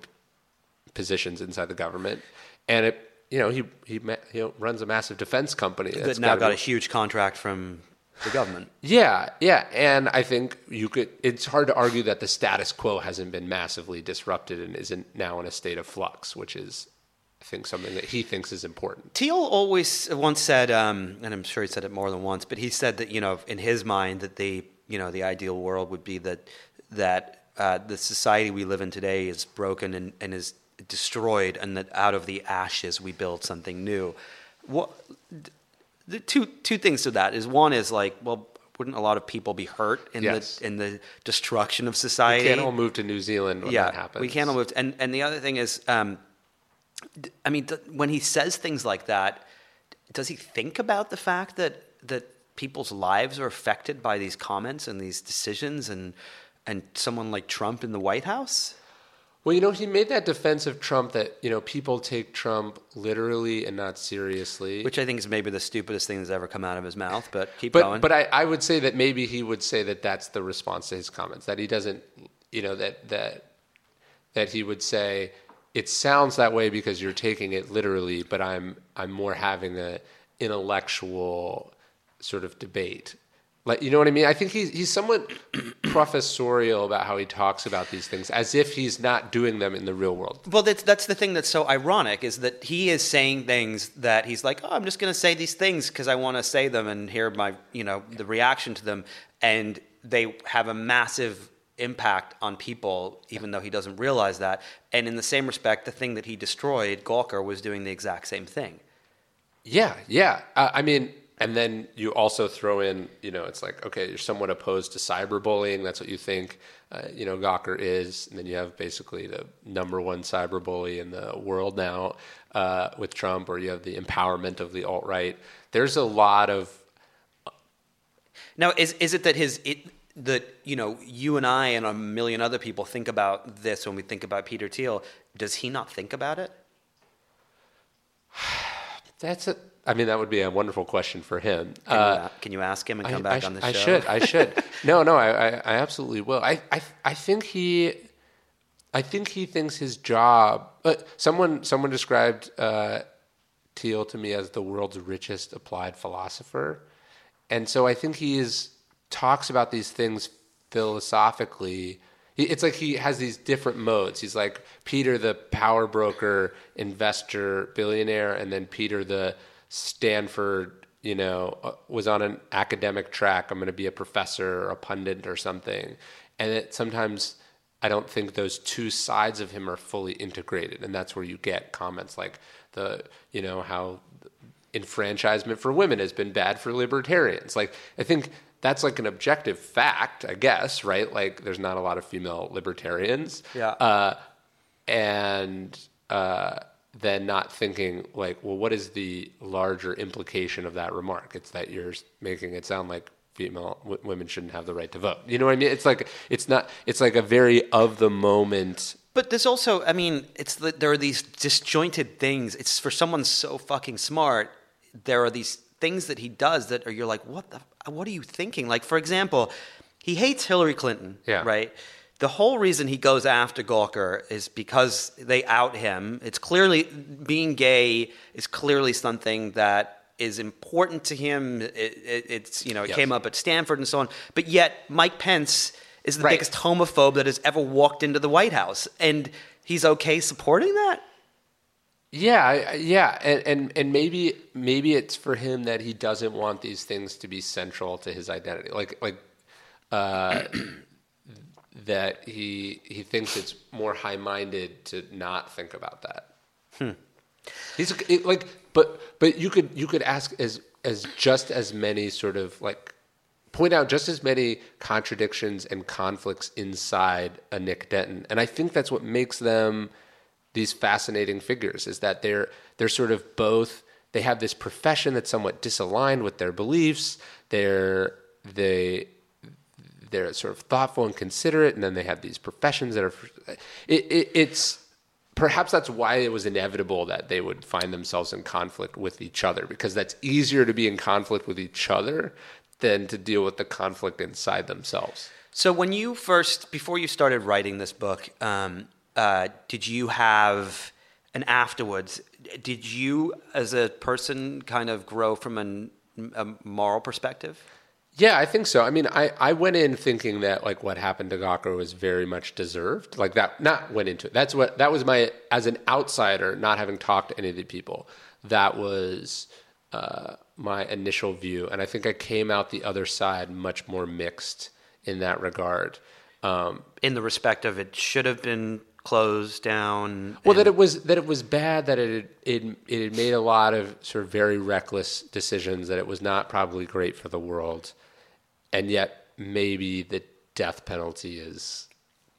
positions inside the government, and it, you know, he he, ma- he runs a massive defense company that that's now gotta got be- a huge contract from the government. yeah, yeah, and I think you could. It's hard to argue that the status quo hasn't been massively disrupted and isn't now in a state of flux, which is, I think, something that he thinks is important. Thiel always once said, um, and I'm sure he said it more than once, but he said that you know, in his mind, that the you know the ideal world would be that that uh, the society we live in today is broken and, and is destroyed, and that out of the ashes we build something new. What the two two things to that is one is like, well, wouldn't a lot of people be hurt in Yes. the in the destruction of society? We can't all move to New Zealand when yeah, that happens. we can't all move. to- and and the other thing is, um, I mean, th- when he says things like that, does he think about the fact that that people's lives are affected by these comments and these decisions, and and someone like Trump in the White House? Well, you know, he made that defense of Trump that, you know, people take Trump literally and not seriously. Which I think is maybe the stupidest thing that's ever come out of his mouth. But keep but going. but I, I would say that maybe he would say that that's the response to his comments, that he doesn't, you know, that that that he would say it sounds that way because you're taking it literally, but I'm I'm more having a intellectual sort of debate. Like you know what I mean? I think he's he's somewhat professorial about how he talks about these things, as if he's not doing them in the real world. Well, that's that's the thing that's so ironic is that he is saying things that he's like, oh, I'm just going to say these things because I want to say them and hear my, you know, the reaction to them, and they have a massive impact on people, even though he doesn't realize that. And in the same respect, the thing that he destroyed, Gawker, was doing the exact same thing. Yeah, yeah. Uh, I mean, and then you also throw in, you know, it's like, okay, you're somewhat opposed to cyberbullying. That's what you think, uh, you know, Gawker is. And then you have basically the number one cyberbully in the world now uh, with Trump, or you have the empowerment of the alt right. There's a lot of Now, is is it that his it that you know you and I and a million other people think about this when we think about Peter Thiel? Does he not think about it? that's a. I mean, that would be a wonderful question for him. Can, Uh, you, can you ask him and come I, back sh- on the show? I should. I should. No, no. I, I, I absolutely will. I, I, I think he, I think he thinks his job. Uh, someone, someone described uh, Thiel to me as the world's richest applied philosopher, and so I think he is talks about these things philosophically it's like he has these different modes. He's like Peter, the power broker, investor, billionaire, and then Peter, the Stanford, you know, uh, was on an academic track. I'm going to be a professor or a pundit or something. And it sometimes I don't think those two sides of him are fully integrated, and that's where you get comments like the, you know, how enfranchisement for women has been bad for libertarians. Like I think that's like an objective fact, I guess, right? Like there's not a lot of female libertarians. Yeah. Uh, and uh, then not thinking like, well, what is the larger implication of that remark? It's that you're making it sound like female w- women shouldn't have the right to vote. You know what I mean? It's like it's not. It's like a very of the moment. But there's also, I mean, it's the, there are these disjointed things. It's for someone so fucking smart. There are these things that he does that are you're like, what the, what are you thinking? Like, for example, he hates Hillary Clinton, Yeah. right? The whole reason he goes after Gawker is because they out him. It's clearly being gay is clearly something that is important to him. It, it, it's you know it Yes. came up at Stanford and so on. But yet Mike Pence is the Right. biggest homophobe that has ever walked into the White House, and he's okay supporting that. Yeah, yeah, and, and and maybe maybe it's for him that he doesn't want these things to be central to his identity. Like like uh, that he he thinks it's more high minded to not think about that. Hmm. He's it, like, but but you could you could ask as as just as many sort of like point out just as many contradictions and conflicts inside a Nick Denton, and I think that's what makes them these fascinating figures is that they're they're sort of both they have this profession that's somewhat disaligned with their beliefs. They're they they're sort of thoughtful and considerate and then they have these professions that are it, it, it's perhaps that's why it was inevitable that they would find themselves in conflict with each other because that's easier to be in conflict with each other than to deal with the conflict inside themselves So when you first, before you started writing this book, um, uh, did you have, and afterwards, did you as a person kind of grow from an, a moral perspective? Yeah, I think so. I mean, I, I went in thinking that like what happened to Gawker was very much deserved. Like that, not went into it. That's what that was my as an outsider, not having talked to any of the people. That was uh, my initial view, and I think I came out the other side much more mixed in that regard. Um, In the respect of it should have been closed down. well, and- that it was that it was bad that it had, it it had made a lot of sort of very reckless decisions that it was not probably great for the world, and yet maybe the death penalty is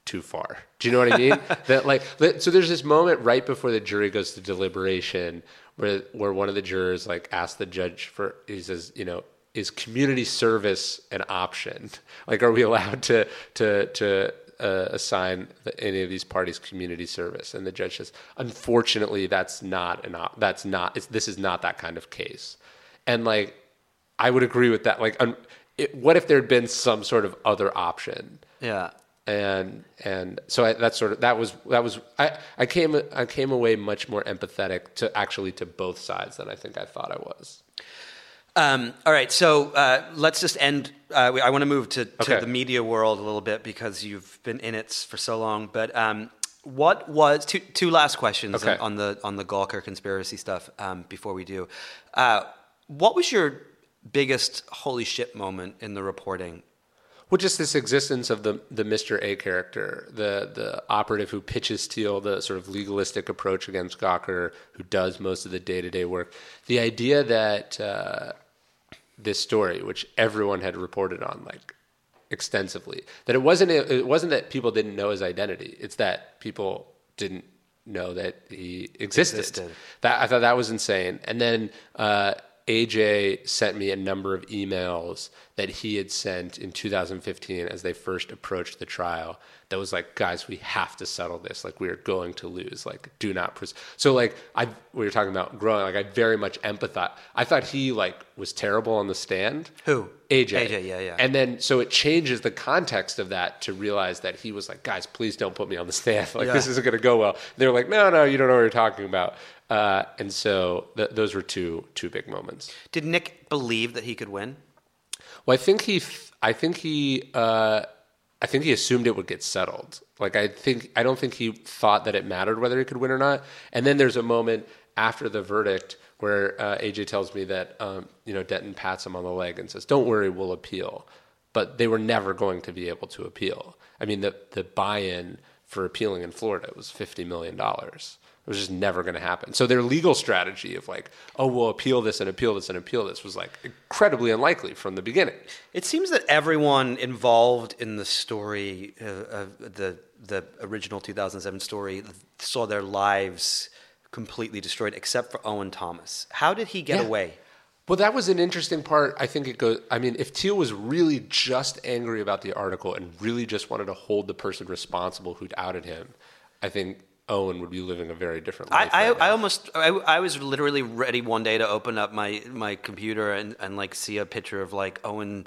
too far. Do you know what I mean? that like so there's this moment right before the jury goes to deliberation where where one of the jurors like asks the judge for he says you know is community service an option? Like, are we allowed to to to uh, assign the, any of these parties community service? And the judge says, unfortunately, that's not an op- that's not it's, this is not that kind of case. And like, I would agree with that. Like, un, it, what if there had been some sort of other option? yeah. and and so I, that's sort of that was that was I, I came I came away much more empathetic to actually to both sides than I think I thought I was. Um, all right, so uh, let's just end. Uh, we- I want to move to, to Okay. the media world a little bit because you've been in it for so long. But um, what was two, two last questions Okay. on the on the Gawker conspiracy stuff um, before we do? Uh, what was your biggest holy shit moment in the reporting? Well, just this existence of the the Mr. A character, the the operative who pitches Thiel the sort of legalistic approach against Gawker, who does most of the day to day work. The idea that uh, this story, which everyone had reported on like extensively, that it wasn't it wasn't that people didn't know his identity. It's that people didn't know that he existed. Existed. That I thought that was insane. And then uh, AJ sent me a number of emails that he had sent in 2015 as they first approached the trial. That was like, guys, we have to settle this. Like we are going to lose. Like do not. Pres-. So like I, we were talking about growing. Like I very much empathize. I thought he like was terrible on the stand. Who? AJ. AJ, yeah, yeah. And then so it changes the context of that to realize that he was like, guys, please don't put me on the stand. Like Yeah. this isn't going to go well. They're like, no, no, you don't know what you're talking about. Uh, and so th- those were two two big moments. Did Nick believe that he could win? Well, I think he, f- I think he uh, I think he assumed it would get settled. Like I think I don't think he thought that it mattered whether he could win or not. And then there's a moment after the verdict where uh, AJ tells me that um, you know Denton pats him on the leg and says, "Don't worry, we'll appeal." But they were never going to be able to appeal. I mean, the the buy-in for appealing in Florida was fifty million dollars. It was just never going to happen. So their legal strategy of like, oh, we'll appeal this and appeal this and appeal this was like incredibly unlikely from the beginning. It seems that everyone involved in the story, uh, of the the original 2007 story, saw their lives completely destroyed, except for Owen Thomas. How did he get Yeah. away? Well, that was an interesting part. I think it goes. I mean, if Thiel was really just angry about the article and really just wanted to hold the person responsible who'd outed him, I think Owen would be living a very different life. I, right I now. almost I, I was literally ready one day to open up my, my computer and, and like see a picture of like Owen,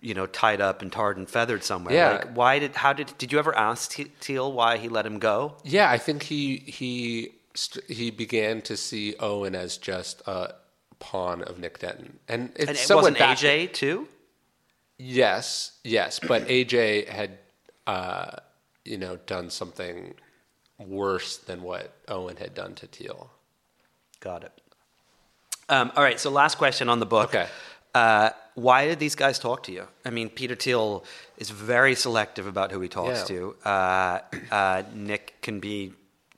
you know, tied up and tarred and feathered somewhere. Yeah. Like, why did how did did you ever ask Te- Thiel why he let him go? Yeah, I think he he st- he began to see Owen as just a pawn of Nick Denton, and it's And it wasn't back- AJ too. Yes, yes, but AJ had, uh, you know, done something worse than what Owen had done to Thiel. Got it. Um, all right. So last question on the book. Okay. Uh, why did these guys talk to you? I mean, Peter Thiel is very selective about who he talks Yeah. to. Uh, uh, Nick can be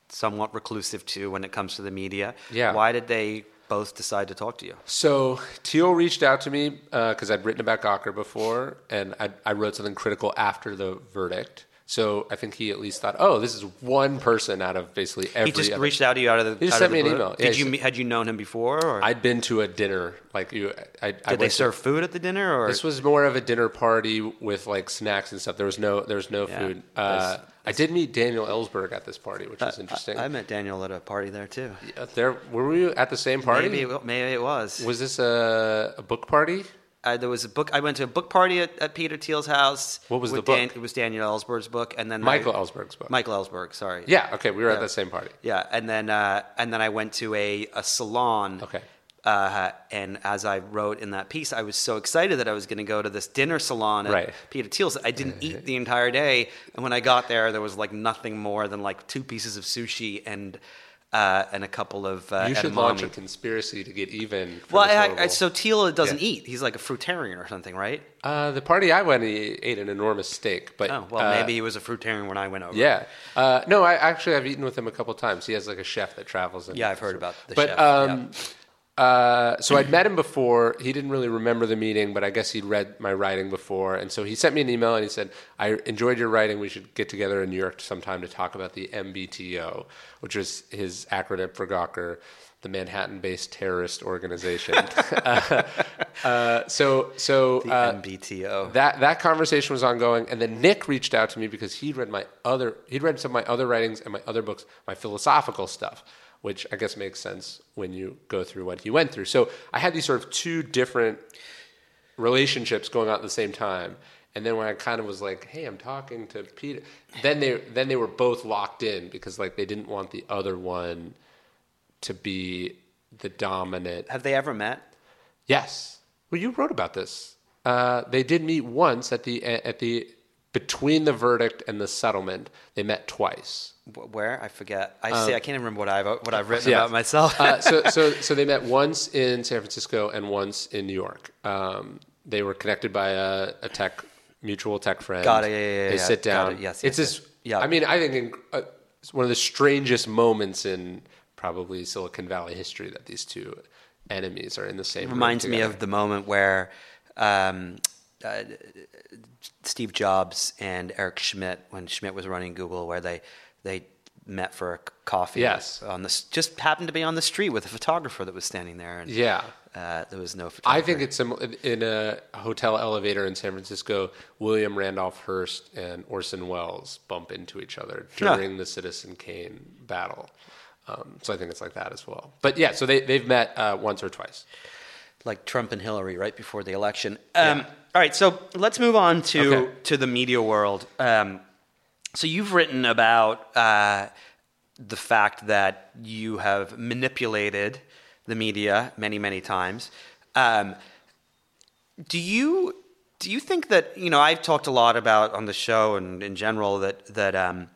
somewhat reclusive too when it comes to the media. Yeah. Why did they both decide to talk to you? So Thiel reached out to me because I'd written about Gawker before, and I, I wrote something critical after the verdict. So I think he at least thought, oh, this is one person out of basically every. He just other- reached out to you out of the. He just sent me an blue? email. Did he you had you known him before? Or I'd been to a dinner like you. I, I did they went to- serve food at the dinner? Or This was more of a dinner party with like snacks and stuff. There was no there was no Yeah, food. Uh, that's- I did meet Daniel Ellsberg at this party, which was interesting. I, I met Daniel at a party there too. Uh, there were we at the same party? Maybe it, maybe it was. Was this a, a book party? Uh, there was a book. I went to a book party at, at Peter Thiel's house. What was the book? Dan, it was Daniel Ellsberg's book, and then Michael I, Ellsberg's book. Michael Ellsberg. Sorry. Yeah. Okay. We were at Yeah. that same party. Yeah, and then uh, and then I went to a, a salon. Okay. Uh, and as I wrote in that piece, I was so excited that I was going to go to this dinner salon at Right. Peter Thiel's. I didn't eat the entire day, and when I got there, there was like nothing more than like two pieces of sushi and uh, and a couple of uh, You should edamame. launch a conspiracy to get even. Well, I, I, so Thiel doesn't Yeah. eat. He's like a fruitarian or something, right? uh, the party I went, he ate an enormous steak. But Oh, well, uh, maybe he was a fruitarian when I went over. Yeah. Uh, no, I actually I've eaten with him a couple times. He has like a chef that travels. Yeah, I've heard about the but, chef, Um, uh, so I'd met him before. He didn't really remember the meeting, but I guess he'd read my writing before, and so he sent me an email and he said, "I enjoyed your writing. We should get together in New York sometime to talk about the MBTO, which is his acronym for Gawker." The Manhattan-based terrorist organization. uh, uh, so, so The uh, MBTO. that that conversation was ongoing, and then Nick reached out to me because he'd read my other he'd read some of my other writings and my other books, my philosophical stuff, which I guess makes sense when you go through what he went through. So I had these sort of two different relationships going on at the same time. And then when I kind of was like, "Hey, I'm talking to Peter," then they then they were both locked in because like they didn't want the other one to be the dominant Have they ever met? Yes. Well, you wrote about this. Uh, they did meet once at the at the between the verdict and the settlement. They met twice. Where I forget. I see. I can't even remember what I've what I've written Yeah. about myself. uh, so so so they met once in San Francisco and once in New York. Um, they were connected by a, a tech mutual tech friend. Got it, yeah, yeah, yeah, They yeah. sit Got down. it, yes, it's yes, this. Yeah. I mean, I think in, uh, it's one of the strangest moments in probably Silicon Valley history that these two enemies are in the same. room reminds me of the moment where um, uh, Steve Jobs and Eric Schmidt, when Schmidt was running Google, where they they met for a coffee. Yes. on this just happened to be on the street with a photographer that was standing there, and Yeah. uh, there was no. I think it's similar in a hotel elevator in San Francisco. William Randolph Hearst and Orson Welles bump into each other during the Citizen Kane battle. Um, so I think it's like that as well. But yeah, so they they've met uh, once or twice. Like Trump and Hillary right before the election. Um, All right, so let's move on to Okay. to the media world. Um, so you've written about uh, the fact that you have manipulated the media many, many times. Um, do you Do you think that you know? I've talked a lot about on the show and in general that that um,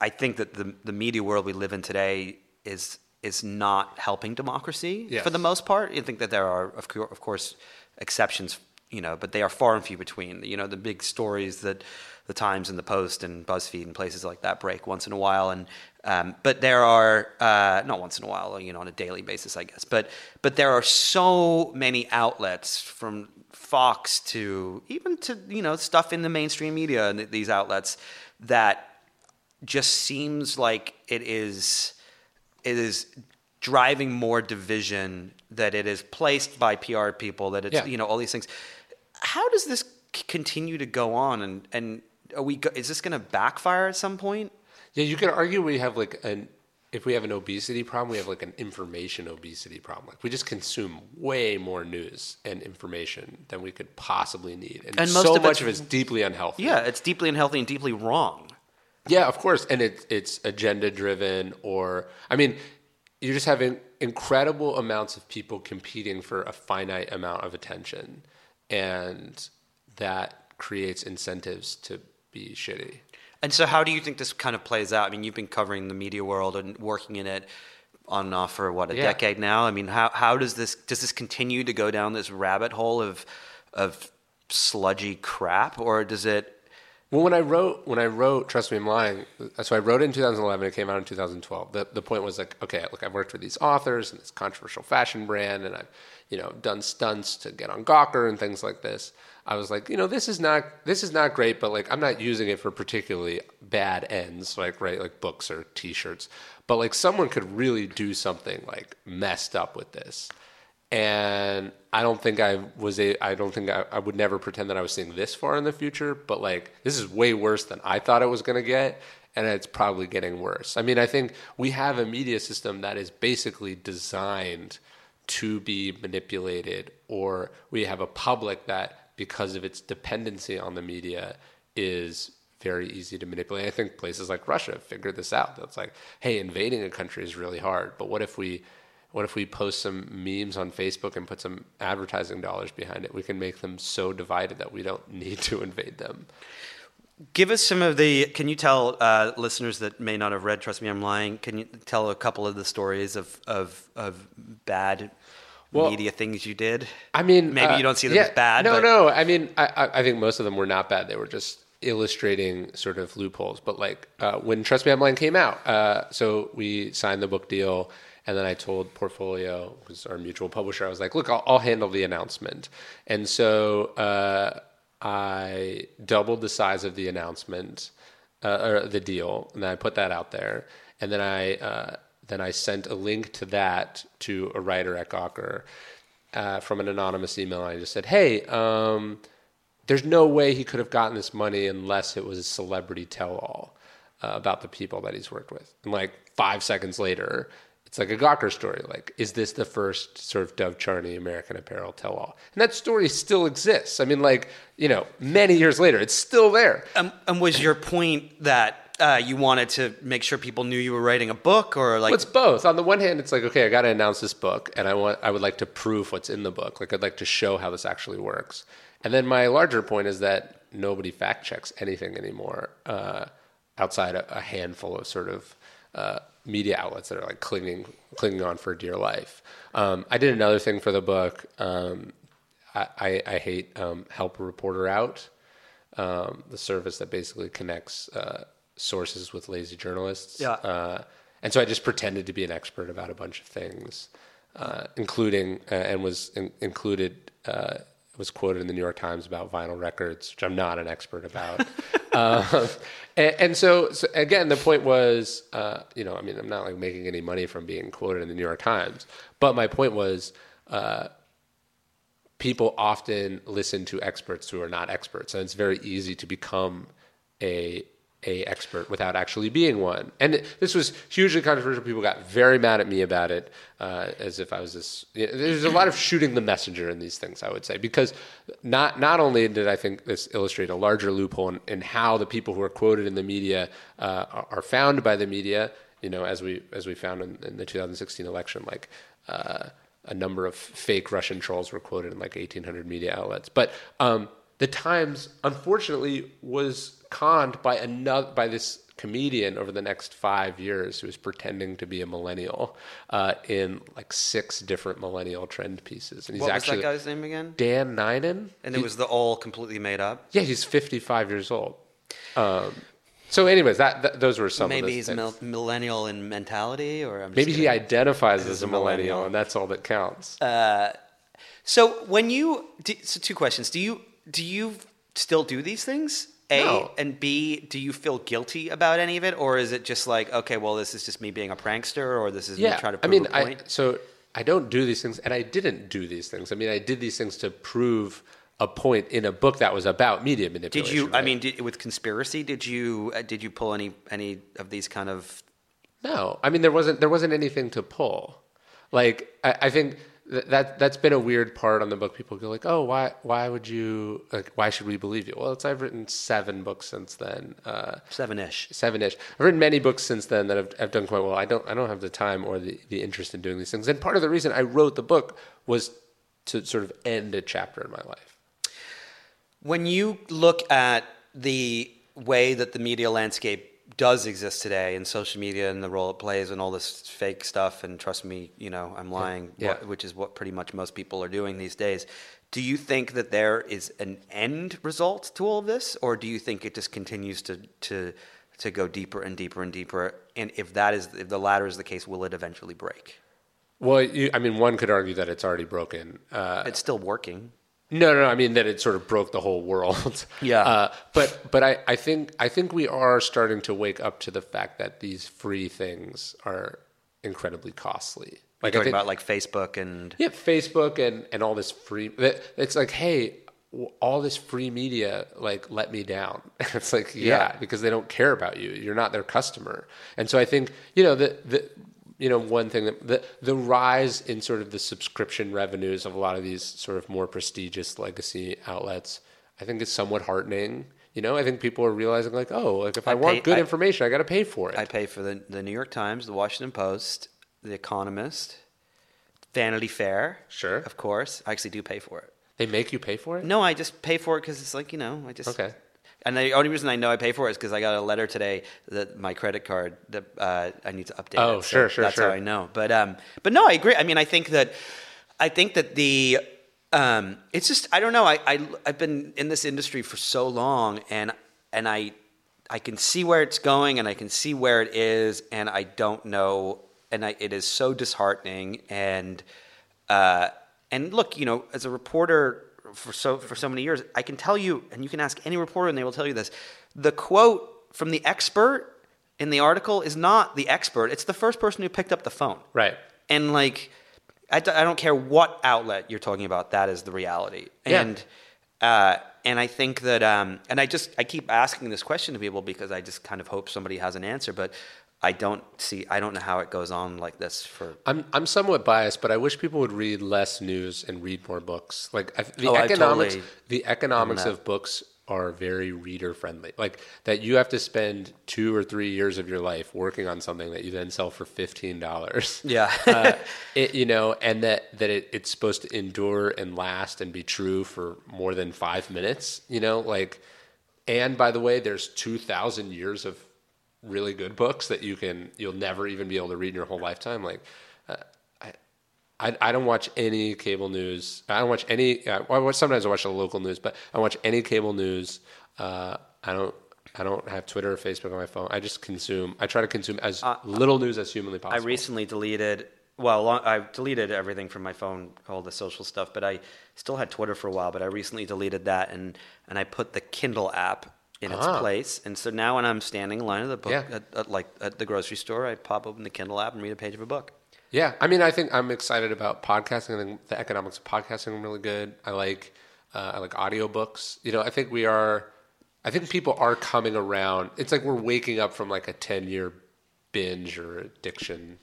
I think that the the media world we live in today is is not helping democracy Yes. for the most part. You think that there are of, of course exceptions, you know, but they are far and few between. You know, the big stories that the Times and the Post and BuzzFeed and places like that break once in a while, and um, but there are uh, not once in a while, you know, on a daily basis, I guess. But but there are so many outlets from Fox to even to you know stuff in the mainstream media and these outlets that just seems like it is it is driving more division that it is placed by PR people that it's Yeah. you know all these things. How does this continue to go on and and are we go- is this going to backfire at some point? Yeah, you could argue we have like an if we have an obesity problem, we have like an information obesity problem. Like we just consume way more news and information than we could possibly need, and, And so of much of it's deeply unhealthy. Yeah, it's deeply unhealthy and deeply wrong. Yeah, of course, and it's it's agenda driven, or I mean, you're just having incredible amounts of people competing for a finite amount of attention, and that creates incentives to be shitty. And so, how do you think this kind of plays out? I mean, you've been covering the media world and working in it on and off for what a Yeah. decade now. I mean, how how does this does this continue to go down this rabbit hole of of sludgy crap, or does it? Well, when I wrote, when I wrote, trust me, I'm lying. So I wrote it in 2011. It came out in 2012. The the point was like, okay, look, I've worked with these authors and this controversial fashion brand, and I've, you know, done stunts to get on Gawker and things like this. I was like, you know, this is not this is not great, but like, I'm not using it for particularly bad ends, like right, like books or T-shirts. But like, someone could really do something like messed up with this and I don't think I was a. I don't think I, I would never pretend that I was seeing this far in the future. But like, this is way worse than I thought it was going to get, and it's probably getting worse. I mean, I think we have a media system that is basically designed to be manipulated, or we have a public that, because of its dependency on the media, is very easy to manipulate. I think places like Russia figured this out. That's like, hey, invading a country is really hard, but what if we what if we post some memes on Facebook and put some advertising dollars behind it? We can make them so divided that we don't need to invade them. Give us some of the. Can you tell uh, listeners that may not have read "Trust Me, I'm Lying"? Can you tell a couple of the stories of of of bad Well, media things you did? I mean, maybe uh, you don't see them yeah, as bad. No, but no. I mean, I, I, I think most of them were not bad. They were just illustrating sort of loopholes. But like uh, when Trust Me, I'm Lying came out, uh, so we signed the book deal. And then I told Portfolio, who's our mutual publisher, I was like, look, I'll, I'll handle the announcement. And so uh, I doubled the size of the announcement, uh, or the deal, and then I put that out there. And then I uh, then I sent a link to that to a writer at Gawker uh, from an anonymous email. And I just said, hey, um, there's no way he could have gotten this money unless it was a celebrity tell-all uh, about the people that he's worked with. And like five seconds later, it's like a Gawker story. Like, is this the first sort of Dov Charney American Apparel tell-all? And that story still exists. I mean, like you know, many years later, it's still there. Um, and was your point that uh, you wanted to make sure people knew you were writing a book, or like Well, it's both. On the one hand, it's like, okay, I got to announce this book, and I want, I would like to prove what's in the book. Like, I'd like to show how this actually works. And then my larger point is that nobody fact checks anything anymore, uh, outside a, a handful of sort of uh, media outlets that are like clinging, clinging on for dear life. Um, I did another thing for the book. Um, I, I, I hate um, Help a Reporter Out, um, the service that basically connects uh, sources with lazy journalists. Yeah. Uh, and so I just pretended to be an expert about a bunch of things, uh, including uh, and was in, included uh, was quoted in the New York Times about vinyl records, which I'm not an expert about. um, and, and so, so again, the point was, uh, you know, I mean, I'm not like making any money from being quoted in the New York Times, but my point was. Uh, people often listen to experts who are not experts, and it's very easy to become a a expert without actually being one. And this was hugely controversial. People got very mad at me about it, uh, as if I was this. You know, there's a lot of shooting the messenger in these things, I would say, because not not only did I think this illustrate a larger loophole in, in how the people who are quoted in the media uh, are, are found by the media. You know, as we as we found in, in the 2016 election, like. Uh, a number of fake Russian trolls were quoted in like 1,800 media outlets. But um, the Times unfortunately was conned by another by this comedian over the next five years who was pretending to be a millennial uh, in like six different millennial trend pieces. And he's What was actually that guy's name again? Dan Nainan. And it was the all completely made up. Yeah, he's 55 years old. Um, so, anyways, that, that those were some Maybe he's mil- millennial in mentality, or I'm just Maybe he identifies as a millennial, millennial. and that's all that counts. So when you do, so two questions: Do you do you still do these things? A No. and B, do you feel guilty about any of it, or is it just like, okay, well, this is just me being a prankster, or this is me trying to I prove mean, a point? I so I don't do these things, and I didn't do these things. I mean, I did these things to prove a point in a book that was about media manipulation. did you? I mean, did, with conspiracy, did you uh, did you pull any any of these kind of? No, I mean there wasn't there wasn't anything to pull. Like I, I think th- that that's been a weird part on the book. People go like, "Oh, why why would you like why should we believe you?" Well, it's I've written seven books since then, uh, Seven ish. seven ish. I've written many books since then that have, have done quite well. I don't I don't have the time or the the interest in doing these things. And part of the reason I wrote the book was to sort of end a chapter in my life. When you look at the way that the media landscape does exist today in social media and the role it plays and all this fake stuff and trust me, you know, I'm lying, Yeah. wh- which is what pretty much most people are doing these days. Do you think that there is an end result to all of this or do you think it just continues to to to go deeper and deeper and deeper and if that is if the latter is the case will it eventually break? Well, you, I mean, one could argue that it's already broken. Uh, It's still working. No, no, no, I mean that it sort of broke the whole world. Yeah. Uh, but but I, I think I think we are starting to wake up to the fact that these free things are incredibly costly. Like I talking think- about like Facebook and yeah, Facebook and and all this free. It's like, hey, all this free media like let me down. it's like, yeah, Yeah. because they don't care about you. You're not their customer. And so I think you know the the you know one thing that the the rise in sort of the subscription revenues of a lot of these sort of more prestigious legacy outlets, I think is somewhat heartening. You know, I think people are realizing like, oh, like if I, I want pay- good I- information, I got to pay for it. I pay for the, the New York Times, the Washington Post, the Economist, Vanity Fair. Sure. Of course. I actually do pay for it. they make you pay for it. No, I just pay for it because it's like, you know, I just. Okay. And the only reason I know I pay for it is because I got a letter today that my credit card that uh, I need to update. Oh, it. So sure, sure, That's sure. how I know. But um, but no, I agree. I mean, I think that I think that the um, it's just I don't know. I, I I've been in this industry for so long, and and I I can see where it's going, and I can see where it is, and I don't know, and I, it is so disheartening. And uh, and look, you know, as a reporter for so for so many years, I can tell you, and you can ask any reporter, and they will tell you this: the quote from the expert in the article is not the expert; it's the first person who picked up the phone. Right. And like, I, d- I don't care what outlet you're talking about. That is the reality. Yeah. And uh, and I think that um, and I just I keep asking this question to people because I just kind of hope somebody has an answer, but I don't see I don't know how it goes on like this for. I'm I'm somewhat biased, but I wish people would read less news and read more books. Like I, the Oh, economics, totally the economics of books are very reader friendly. Like that, you have to spend two or three years of your life working on something that you then sell for fifteen dollars. Yeah. uh, it, you know, and that that it, it's supposed to endure and last and be true for more than five minutes. You know, like, and by the way, there's two thousand years of really good books that you can you'll never even be able to read in your whole lifetime. Like, uh, I, I I don't watch any cable news. I don't watch any. Uh, I watch, sometimes I watch the local news, but I don't watch any cable news. Uh, I don't. I don't have Twitter or Facebook on my phone. I just consume. I try to consume as little news as humanly possible. I recently deleted. Well, long, I deleted everything from my phone, all the social stuff, but I still had Twitter for a while. But I recently deleted that, and and I put the Kindle app in its Ah. place. And so now, when I'm standing in line at the book, Yeah. at, at, like at the grocery store, I pop open the Kindle app and read a page of a book. Yeah, I mean, I think I'm excited about podcasting. I think the economics of podcasting are really good. I like uh, I like audiobooks. You know, I think we are. I think people are coming around. It's like we're waking up from like a ten year binge or addiction.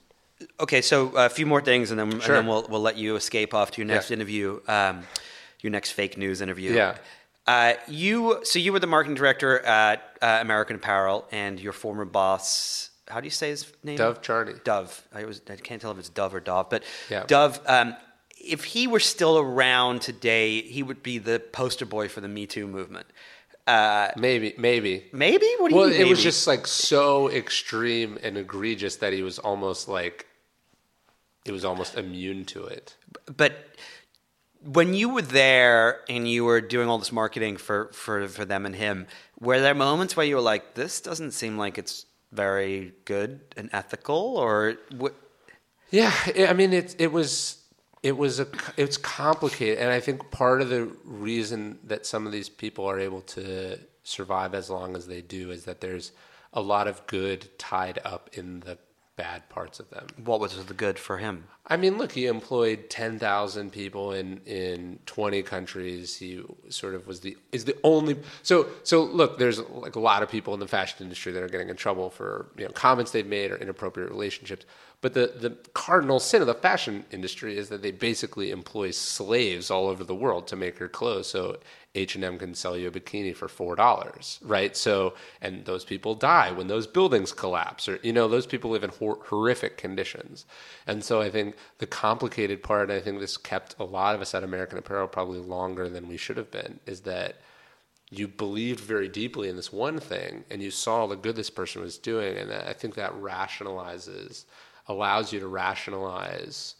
Okay, so a few more things, and then Sure. and then we'll we'll let you escape off to your next Yeah. interview, um, your next fake news interview. Yeah. Uh, you so you were the marketing director at uh, American Apparel, and your former boss. How do you say his name? Dov Charney. Dove. I was. I can't tell if it's Dove or Dove, but Yeah. Dove. Um, if he were still around today, he would be the poster boy for the Me Too movement. Uh, maybe, maybe. maybe. What do you Well, it was just like so extreme and egregious that he was almost like it was almost immune to it. but when you were there and you were doing all this marketing for, for, for them and him, were there moments where you were like, this doesn't seem like it's very good and ethical? Or what? Yeah, I mean it. It was it was a it's complicated, and I think part of the reason that some of these people are able to survive as long as they do is that there's a lot of good tied up in the bad parts of them. What was the good for him? I mean, look, he employed ten thousand people in in twenty countries. He sort of was the is the only. So so look, there's like a lot of people in the fashion industry that are getting in trouble for you know comments they've made or inappropriate relationships. But the the cardinal sin of the fashion industry is that they basically employ slaves all over the world to make your clothes. So H and M can sell you a bikini for four dollars, right? So and those people die when those buildings collapse, or you know those people live in hor- horrific conditions. And so I think the complicated part, I think this kept a lot of us at American Apparel probably longer than we should have been, is that you believed very deeply in this one thing and you saw the good this person was doing, and I think that rationalizes, allows you to rationalize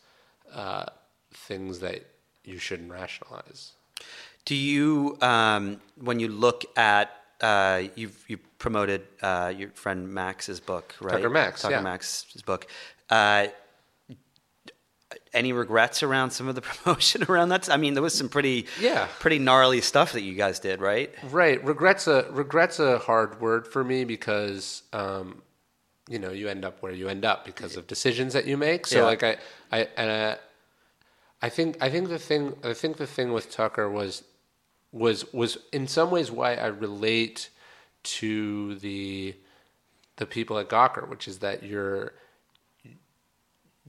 uh, things that you shouldn't rationalize. Do you, um, when you look at, uh, you've you promoted uh, your friend Max's book, right? Tucker Max, Tucker yeah. Max's book. Uh, any regrets around some of the promotion around that? I mean, there was some pretty, Yeah. pretty gnarly stuff that you guys did, right? Right. Regrets a regrets a hard word for me because um, you know you end up where you end up because of decisions that you make. So Yeah. like I I and I, I think I think the thing I think the thing with Tucker was was was in some ways why I relate to the the people at Gawker, which is that you're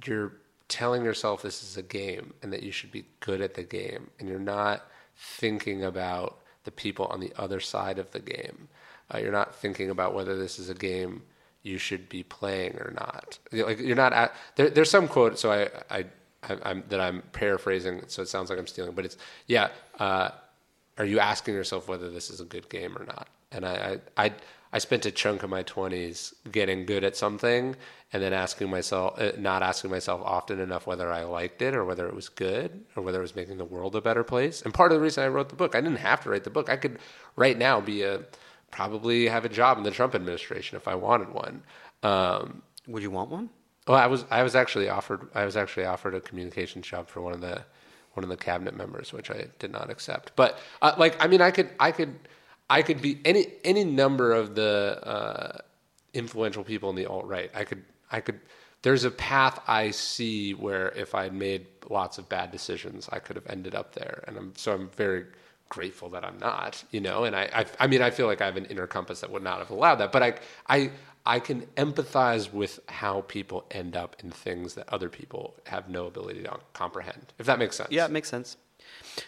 you're telling yourself this is a game and that you should be good at the game and you're not thinking about the people on the other side of the game uh, you're not thinking about whether this is a game you should be playing or not like you're not at, there, there's some quote so I, I, I I'm, that I'm paraphrasing so it sounds like I'm stealing but it's yeah uh, are you asking yourself whether this is a good game or not? And I, I, I, I spent a chunk of my 20s getting good at something and then asking myself, uh, not asking myself often enough whether I liked it or whether it was good or whether it was making the world a better place. And part of the reason I wrote the book, I didn't have to write the book. I could right now be a, probably have a job in the Trump administration if I wanted one. Um, Would you want one? well, I was I was actually offered I was actually offered a communications job for one of the one of the cabinet members, which I did not accept. But uh, like, I mean, I could I could I could be any any number of the uh, influential people in the alt right. I could I could. There's a path I see where if I had made lots of bad decisions, I could have ended up there, and I'm so I'm very grateful that I'm not, you know. And I, I, I mean, I feel like I have an inner compass that would not have allowed that. But I, I, I can empathize with how people end up in things that other people have no ability to comprehend. If that makes sense. Yeah, it makes sense.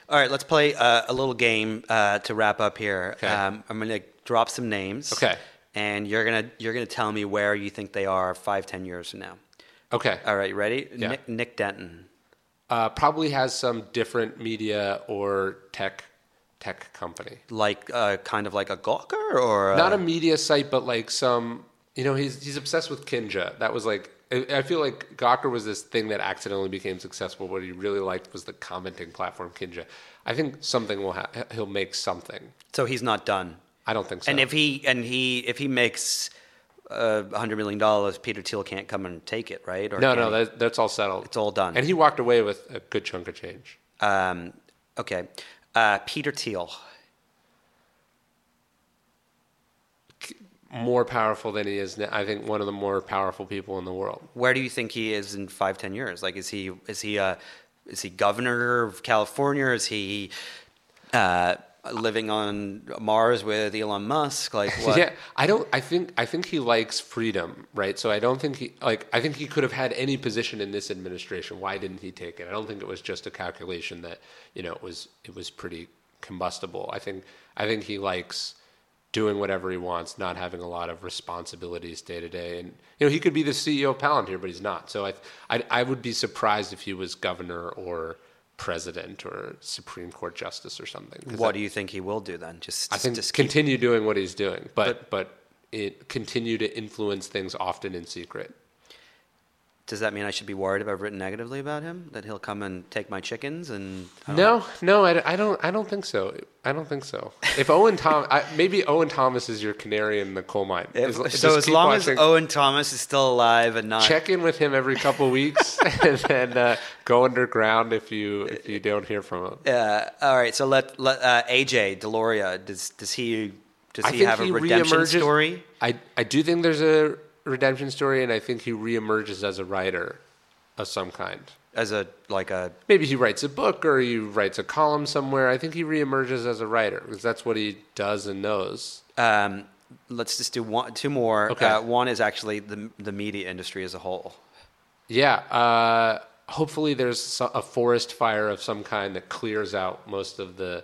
All right, let's play uh, a little game uh, to wrap up here. Okay. Um, I'm going to drop some names. Okay. And you're gonna you're gonna tell me where you think they are five ten years from now. Okay. All right, you ready? Yeah. Nick, Nick Denton. Uh, probably has some different media or tech tech company. Like uh, kind of like a Gawker or a, Not a media site, but like some. You know, he's he's obsessed with Kinja. That was like. I feel like Gawker was this thing that accidentally became successful. What he really liked was the commenting platform Kinja. I think something will ha- he'll make something. so he's not done. I don't think so. And if he and he if he makes uh, hundred million dollars, Peter Thiel can't come and take it, right? Or no, no, that, that's all settled. It's all done. And he walked away with a good chunk of change. Um, okay, uh, Peter Thiel. More powerful than he is now. I think one of the more powerful people in the world. Where do you think he is in five, ten years? Like, is he is he uh, is he governor of California? Is he uh, living on Mars with Elon Musk? Like, what? Yeah, I don't. I think. I think he likes freedom, right? So I don't think he like. I think he could have had any position in this administration. Why didn't he take it? I don't think it was just a calculation that you know it was. It was pretty combustible. I think. I think he likes doing whatever he wants, not having a lot of responsibilities day to day. And you know, he could be the CEO of Palantir, but he's not. So I, I, I would be surprised if he was governor or president or Supreme Court justice or something. What do you think he will do then? Just, I think just keep- continue doing what he's doing, but but, it continue to influence things often in secret. Does that mean I should be worried if I've written negatively about him? That he'll come and take my chickens and don't know. No, no, I, I don't. I don't think so. I don't think so. If Owen Tom, I, maybe Owen Thomas is your canary in the coal mine. If- As- so as long watching. as Owen Thomas is still alive and not check in with him every couple weeks, and then uh, go underground if you if you don't hear from him. Uh, all right, so let, let uh, AJ Daulerio does does he does I he have a redemption reemerges- story? I I do think there's a redemption story, and I think he reemerges as a writer of some kind. As a like a Maybe he writes a book or he writes a column somewhere. I think he reemerges as a writer because that's what he does and knows. um, let's just do one two more. Okay. Uh, one is actually the the media industry as a whole. Yeah. Uh, hopefully, there's a forest fire of some kind that clears out most of the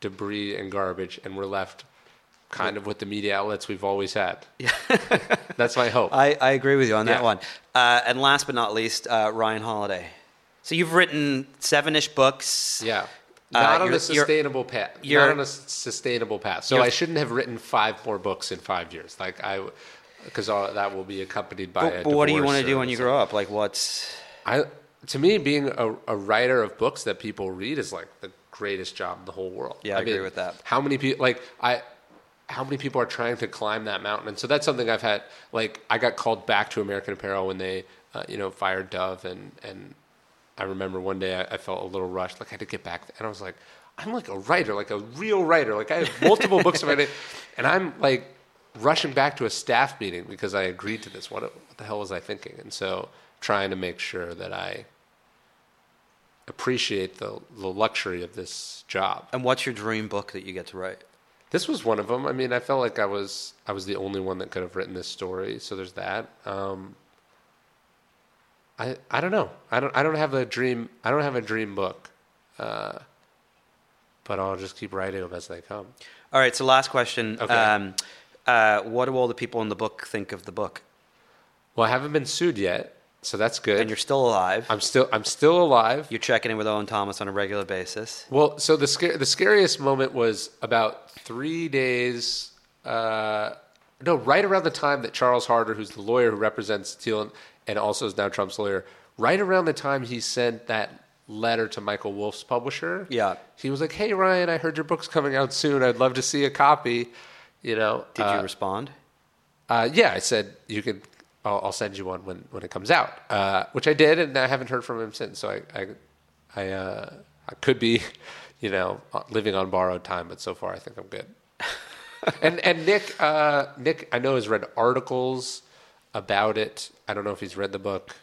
debris and garbage, and we're left kind of with the media outlets we've always had. Yeah. That's my hope. I, I agree with you on that one. Uh, and last but not least, uh, Ryan Holiday. So you've written seven-ish books. yeah. Uh, Not on you're- a sustainable path. Not on a sustainable path. So I shouldn't have written five more books in five years. Like I, because all that will be accompanied by. a But, but what do you want to do when you grow up? Like what's I to me being a, a writer of books that people read is like the greatest job in the whole world. Yeah, I agree with that. How many people like I how many people are trying to climb that mountain? And so that's something I've had like I got called back to American Apparel when they uh, you know fired Dove and and I remember one day I, I felt a little rushed like I had to get back and I was like I'm like a writer, like a real writer. Like I have multiple books about it and I'm like rushing back to a staff meeting because I agreed to this. What, what the hell was I thinking? And so trying to make sure that I appreciate the, the luxury of this job. and what's your dream book that you get to write? This was one of them. I mean, I felt like I was I was the only one that could have written this story. So there's that. Um, I I don't know. I don't I don't have a dream. I don't have a dream book. Uh, but I'll just keep writing them as they come. All right. So last question. Okay. Um, uh, what do all the people in the book think of the book? Well, I haven't been sued yet, so that's good. And you're still alive. I'm still I'm still alive. You're checking in with Owen Thomas on a regular basis. Well, so the scare, the scariest moment was about three days. Uh, no, right around the time that Charles Harder, who's the lawyer who represents Thiel and, and also is now Trump's lawyer, right around the time he sent that letter to Michael Wolff's publisher. Yeah. he was like, "Hey Ryan, I heard your book's coming out soon. I'd love to see a copy." You know, Did uh, you respond? uh, yeah, I said you could. I'll, I'll send you one when, when it comes out, uh, which I did, and I haven't heard from him since. So I I I, uh, I could be, you know, living on borrowed time, but so far I think I'm good. and and Nick uh, Nick I know has read articles about it. I don't know if he's read the book.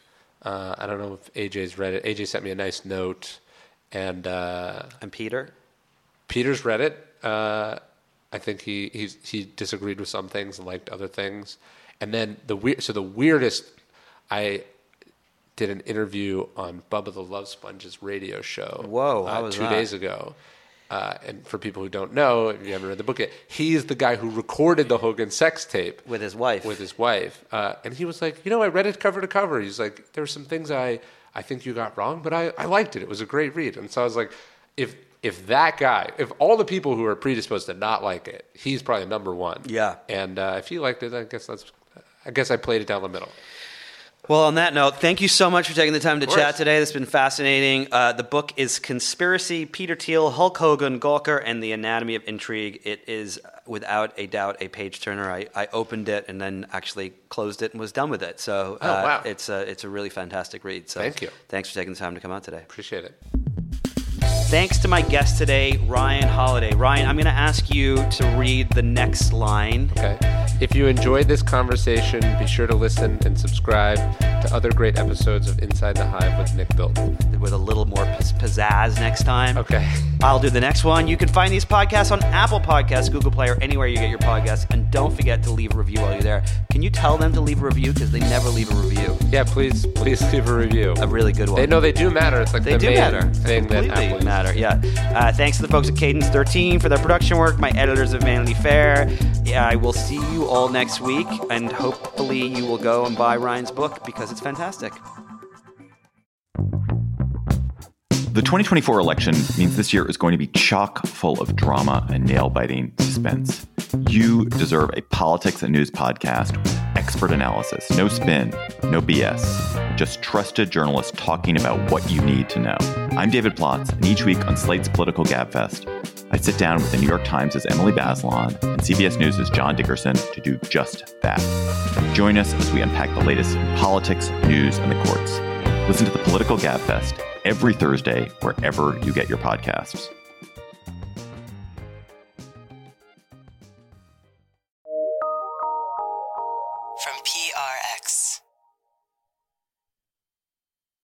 Uh, I don't know if AJ's read it. AJ sent me a nice note, and uh, And Peter? Peter's read it. I think he he's, he disagreed with some things and liked other things. And then the weird, so the weirdest, I did an interview on Bubba the Love Sponge's radio show. Whoa, uh, was two that? days ago. Uh, and for people who don't know, if you haven't read the book yet, he's the guy who recorded the Hogan sex tape With his wife. with his wife. Uh, and he was like, you know, I read it cover to cover. He's like, there were some things I, I think you got wrong, but I, I liked it. It was a great read. And so I was like, if if that guy, if all the people who are predisposed to not like it, he's probably number one. Yeah. And uh, if he liked it, I guess that's, I guess I played it down the middle. Well, on that note, thank you so much for taking the time to chat today. This has been fascinating. Uh, the book is Conspiracy Peter Thiel, Hulk Hogan, Gawker, and the Anatomy of Intrigue. It is, without a doubt, a page turner. I, I opened it and then actually closed it and was done with it. So Oh, uh, wow. it's, a, it's a really fantastic read. So Thank you. Thanks for taking the time to come out today. Appreciate it. Thanks to my guest today, Ryan Holiday. Ryan, I'm going to ask you to read the next line. Okay. If you enjoyed this conversation, be sure to listen and subscribe to other great episodes of Inside the Hive with Nick Bilt. with a little more pizzazz next time. Okay. I'll do the next one. You can find these podcasts on Apple Podcasts, Google Play, or anywhere you get your podcasts. And don't forget to leave a review while you're there. Can you tell them to leave a review? Because they never leave a review. Yeah, please, please leave a review. A really good one. They know they do matter. It's like They the do main matter. thing that Apple matter. Yeah. Uh, thanks to the folks at Cadence 13 for their production work. My editors of Vanity Fair. Yeah, I will see you all next week, and hopefully you will go and buy Ryan's book because it's fantastic. The 2024 election means this year is going to be chock full of drama and nail biting suspense. You deserve a politics and news podcast expert analysis, no spin, no BS, just trusted journalists talking about what you need to know. I'm David Plotz, and each week on Slate's Political Gabfest, I sit down with the New York Times' Emily Bazelon and CBS News' John Dickerson to do just that. Join us as we unpack the latest in politics, news, and the courts. Listen to the Political Gabfest every Thursday wherever you get your podcasts.